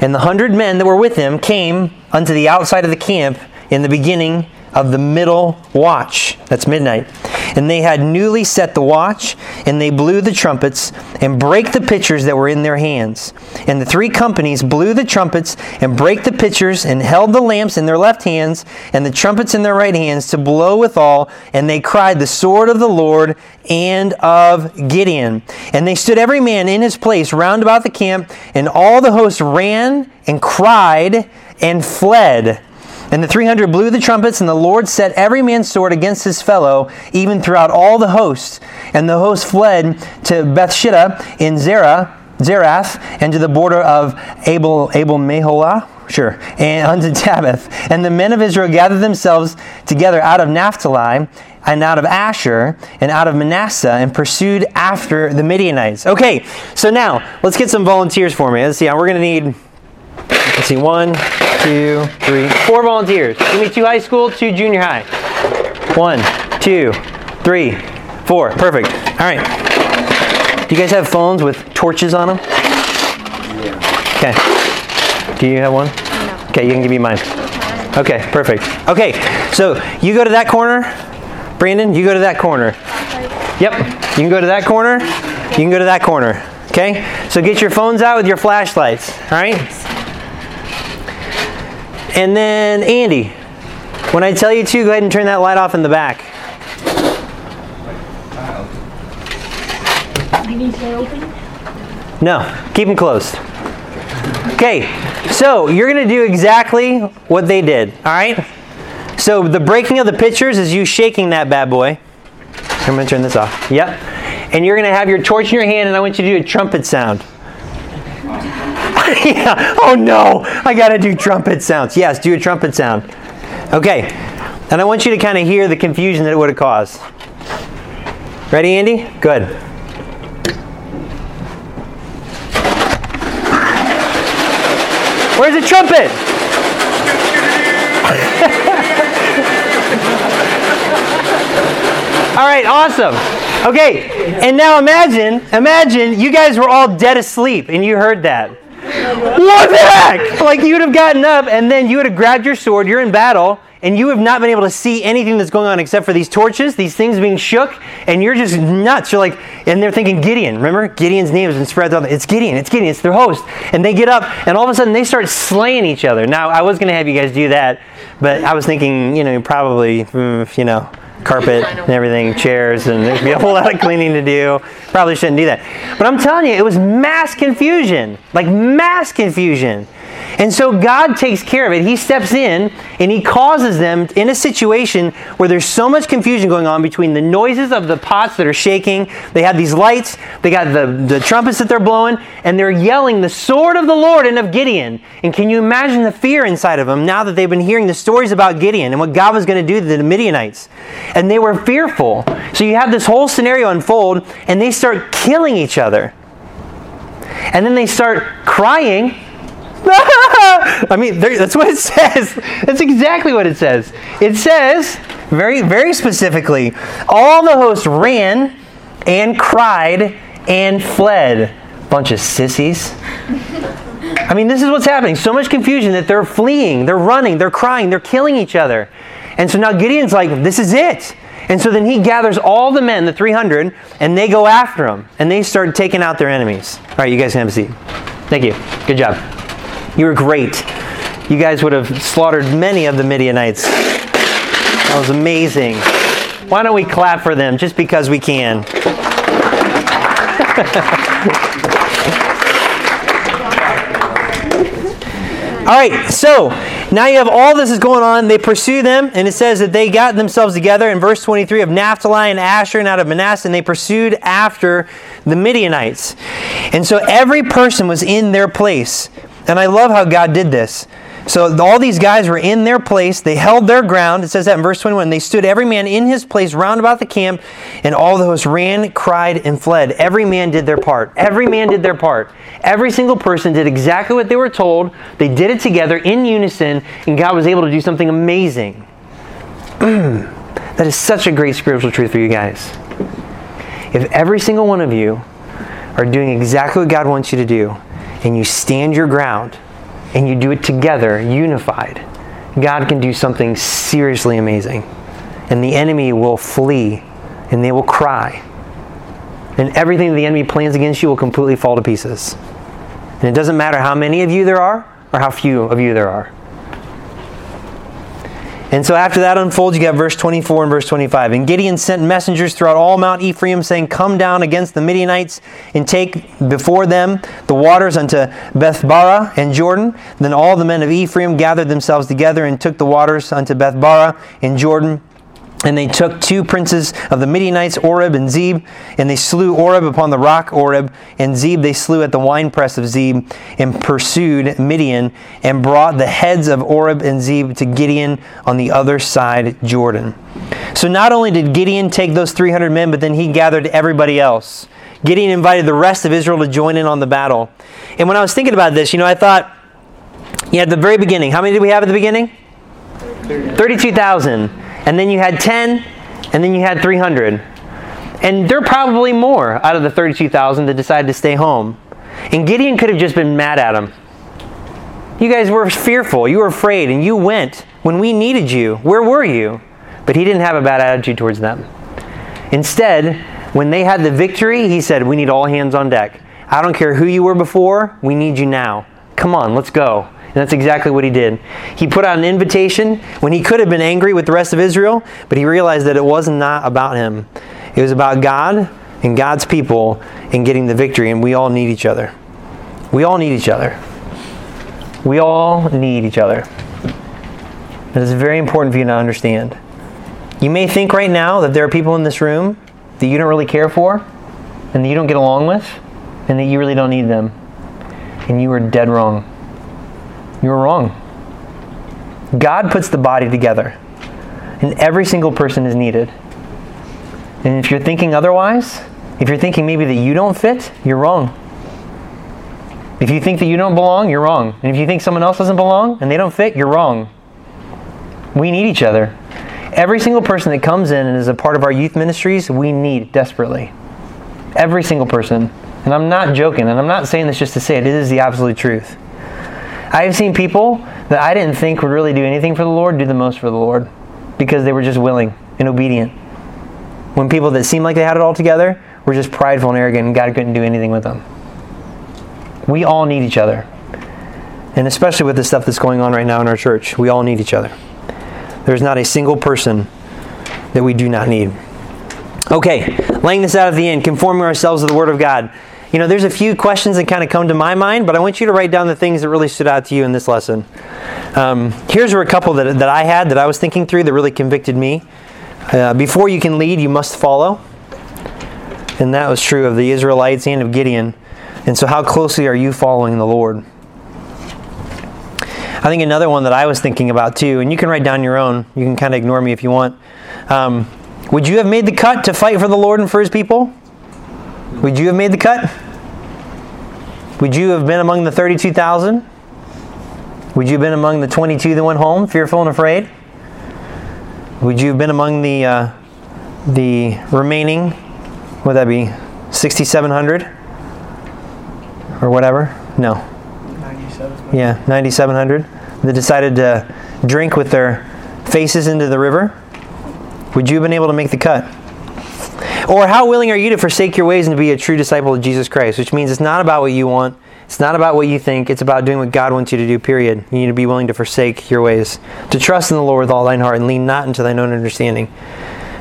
and the hundred men that were with him came unto the outside of the camp in the beginning of the middle watch. That's midnight. And they had newly set the watch, and they blew the trumpets and brake the pitchers that were in their hands. And the three companies blew the trumpets and brake the pitchers and held the lamps in their left hands and the trumpets in their right hands to blow withal. And they cried, The sword of the Lord and of Gideon. And they stood every man in his place round about the camp, and all the host ran and cried and fled. And the 300 blew the trumpets, and the Lord set every man's sword against his fellow, even throughout all the host. And the host fled to Bethshittah in Zerah, Zerath, and to the border of Abel, Abel Meholah, sure, and (laughs) unto Tabith. And the men of Israel gathered themselves together out of Naphtali, and out of Asher, and out of Manasseh, and pursued after the Midianites. Okay, so now let's get some volunteers for me. Let's see, we're going to need Let's see, one, two, three, four volunteers. Give me two high school, two junior high. One, two, three, four. Perfect. All right. Do you guys have phones with torches on them? Okay. Do you have one? No. Okay, you can give me mine. Okay, perfect. Okay, so you go to that corner. Brandon, you go to that corner. Yep, you can go to that corner. You can go to that corner. Okay? So get your phones out with your flashlights. All right? And then, Andy, when I tell you to, go ahead and turn that light off in the back. I need to open. No, keep them closed. Okay, so you're going to do exactly what they did, all right? So the breaking of the pitchers is you shaking that bad boy. I'm going to turn this off. Yep. And you're going to have your torch in your hand, and I want you to do a trumpet sound. (laughs) yeah. Oh no, I got to do trumpet sounds. Yes, do a trumpet sound. Okay. And I want you to kind of hear the confusion that it would have caused. Ready, Andy? Good. Where's the trumpet? (laughs) all right, awesome. Okay, and now imagine, imagine you guys were all dead asleep and you heard that. What the heck? (laughs) Like you would have gotten up and then you would have grabbed your sword, you're in battle, and you have not been able to see anything that's going on except for these torches, these things being shook, and you're just nuts. You're like, and they're thinking Gideon. Remember? Gideon's name has been spread out. It's Gideon, it's Gideon, it's their host. And they get up, and all of a sudden they start slaying each other. Now, I was going to have you guys do that, but I was thinking, you know, probably, mm, you know, carpet and everything, chairs, and there'd be a whole lot of cleaning to do. Probably shouldn't do that. But I'm telling you, it was mass confusion. Like mass confusion. And so God takes care of it. He steps in and He causes them in a situation where there's so much confusion going on between the noises of the pots that are shaking. They have these lights, they got the, the trumpets that they're blowing, and they're yelling the sword of the Lord and of Gideon. And can you imagine the fear inside of them now that they've been hearing the stories about Gideon and what God was going to do to the Midianites? And they were fearful. So you have this whole scenario unfold, and they start killing each other. And then they start crying (laughs) I mean, that's what it says. That's exactly what it says. It says, very, very specifically, all the hosts ran and cried and fled. Bunch of sissies. I mean, this is what's happening. So much confusion that they're fleeing, they're running, they're crying, they're killing each other. And so now Gideon's like, this is it. And so then he gathers all the men, the 300, and they go after him. And they start taking out their enemies. All right, you guys can have a seat. Thank you. Good job. You were great. You guys would have slaughtered many of the Midianites. That was amazing. Why don't we clap for them just because we can? (laughs) all right, so now you have all this is going on. They pursue them, and it says that they got themselves together in verse 23 of Naphtali and Asher and out of Manasseh, and they pursued after the Midianites. And so every person was in their place. And I love how God did this. So all these guys were in their place. They held their ground. It says that in verse 21. They stood every man in his place round about the camp, and all the hosts ran, cried, and fled. Every man did their part. Every man did their part. Every single person did exactly what they were told. They did it together in unison, and God was able to do something amazing. (clears throat) that is such a great spiritual truth for you guys. If every single one of you are doing exactly what God wants you to do, and you stand your ground and you do it together, unified, God can do something seriously amazing. And the enemy will flee and they will cry. And everything the enemy plans against you will completely fall to pieces. And it doesn't matter how many of you there are or how few of you there are. And so after that unfolds, you got verse 24 and verse 25. And Gideon sent messengers throughout all Mount Ephraim, saying, Come down against the Midianites and take before them the waters unto Bethbarah and Jordan. Then all the men of Ephraim gathered themselves together and took the waters unto Bethbarah and Jordan. And they took two princes of the Midianites, Oreb and Zeb, and they slew Oreb upon the rock Oreb, and Zeb they slew at the winepress of Zeb, and pursued Midian, and brought the heads of Oreb and Zeb to Gideon on the other side Jordan. So not only did Gideon take those 300 men, but then he gathered everybody else. Gideon invited the rest of Israel to join in on the battle. And when I was thinking about this, you know, I thought, yeah, at the very beginning, how many did we have at the beginning? 32,000 and then you had 10, and then you had 300. And there are probably more out of the 32,000 that decided to stay home. And Gideon could have just been mad at them. You guys were fearful, you were afraid, and you went when we needed you. Where were you? But he didn't have a bad attitude towards them. Instead, when they had the victory, he said, We need all hands on deck. I don't care who you were before, we need you now. Come on, let's go. That's exactly what he did. He put out an invitation when he could have been angry with the rest of Israel, but he realized that it was not about him. It was about God and God's people and getting the victory, and we all need each other. We all need each other. We all need each other. That is very important for you to understand. You may think right now that there are people in this room that you don't really care for and that you don't get along with and that you really don't need them. And you are dead wrong. You are wrong. God puts the body together, and every single person is needed. And if you're thinking otherwise, if you're thinking maybe that you don't fit, you're wrong. If you think that you don't belong, you're wrong. And if you think someone else doesn't belong and they don't fit, you're wrong. We need each other. Every single person that comes in and is a part of our youth ministries, we need desperately. Every single person. And I'm not joking, and I'm not saying this just to say it, it is the absolute truth. I have seen people that I didn't think would really do anything for the Lord do the most for the Lord because they were just willing and obedient. When people that seemed like they had it all together were just prideful and arrogant, and God couldn't do anything with them. We all need each other. And especially with the stuff that's going on right now in our church, we all need each other. There's not a single person that we do not need. Okay, laying this out at the end, conforming ourselves to the Word of God. You know, there's a few questions that kind of come to my mind, but I want you to write down the things that really stood out to you in this lesson. Um, here's a couple that, that I had that I was thinking through that really convicted me. Uh, before you can lead, you must follow. And that was true of the Israelites and of Gideon. And so, how closely are you following the Lord? I think another one that I was thinking about too, and you can write down your own, you can kind of ignore me if you want. Um, would you have made the cut to fight for the Lord and for his people? Would you have made the cut? Would you have been among the 32,000? Would you have been among the 22 that went home, fearful and afraid? Would you have been among the uh, the remaining? Would that be 6,700 or whatever? No. 97. Yeah, 9,700 that decided to drink with their faces into the river. Would you have been able to make the cut? Or how willing are you to forsake your ways and to be a true disciple of Jesus Christ? Which means it's not about what you want, it's not about what you think, it's about doing what God wants you to do, period. You need to be willing to forsake your ways, to trust in the Lord with all thine heart, and lean not into thine own understanding.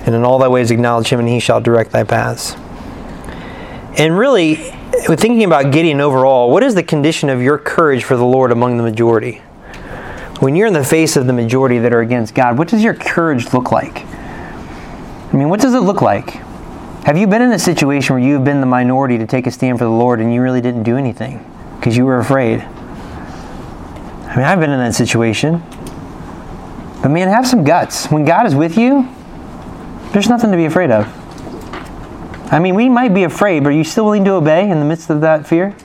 And in all thy ways acknowledge him, and he shall direct thy paths. And really, thinking about Gideon overall, what is the condition of your courage for the Lord among the majority? When you're in the face of the majority that are against God, what does your courage look like? I mean, what does it look like? Have you been in a situation where you've been the minority to take a stand for the Lord and you really didn't do anything because you were afraid? I mean, I've been in that situation. But man, have some guts. When God is with you, there's nothing to be afraid of. I mean, we might be afraid, but are you still willing to obey in the midst of that fear?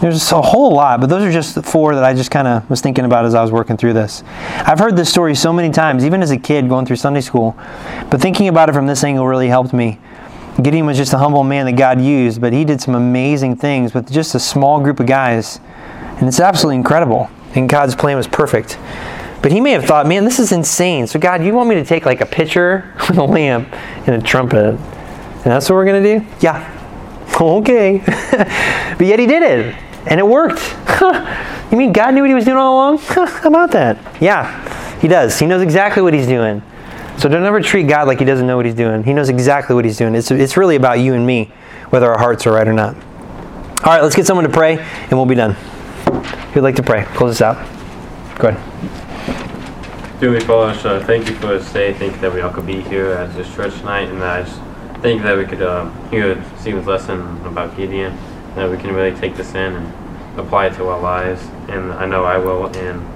There's a whole lot, but those are just the four that I just kind of was thinking about as I was working through this. I've heard this story so many times, even as a kid going through Sunday school, but thinking about it from this angle really helped me. Gideon was just a humble man that God used, but he did some amazing things with just a small group of guys. And it's absolutely incredible. And God's plan was perfect. But he may have thought, man, this is insane. So, God, you want me to take like a pitcher (laughs) with a lamp and a trumpet? And that's what we're going to do? Yeah. (laughs) Okay. (laughs) but yet he did it. And it worked. (laughs) you mean God knew what he was doing all along? (laughs) How about that? Yeah, he does. He knows exactly what he's doing. So don't ever treat God like he doesn't know what he's doing. He knows exactly what he's doing. It's, it's really about you and me, whether our hearts are right or not. All right, let's get someone to pray, and we'll be done. Who'd like to pray? Close this out. Go ahead. Dearly Father, so uh, thank you for this day. Thank you that we all could be here at this church tonight, and I just thank you that we could uh, hear Stephen's lesson about Gideon that we can really take this in and apply it to our lives. And I know I will. And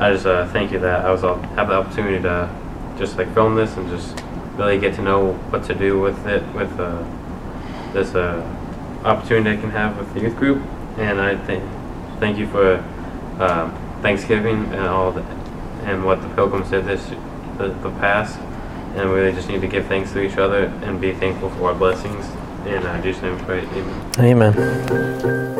I just uh, thank you that I was uh, have the opportunity to just like film this and just really get to know what to do with it with uh, this uh, opportunity I can have with the youth group. And I thank thank you for um, Thanksgiving and all the, and what the pilgrims did this the, the past. And we really just need to give thanks to each other and be thankful for our blessings in uh, Jesus' name, pray. Amen. Amen.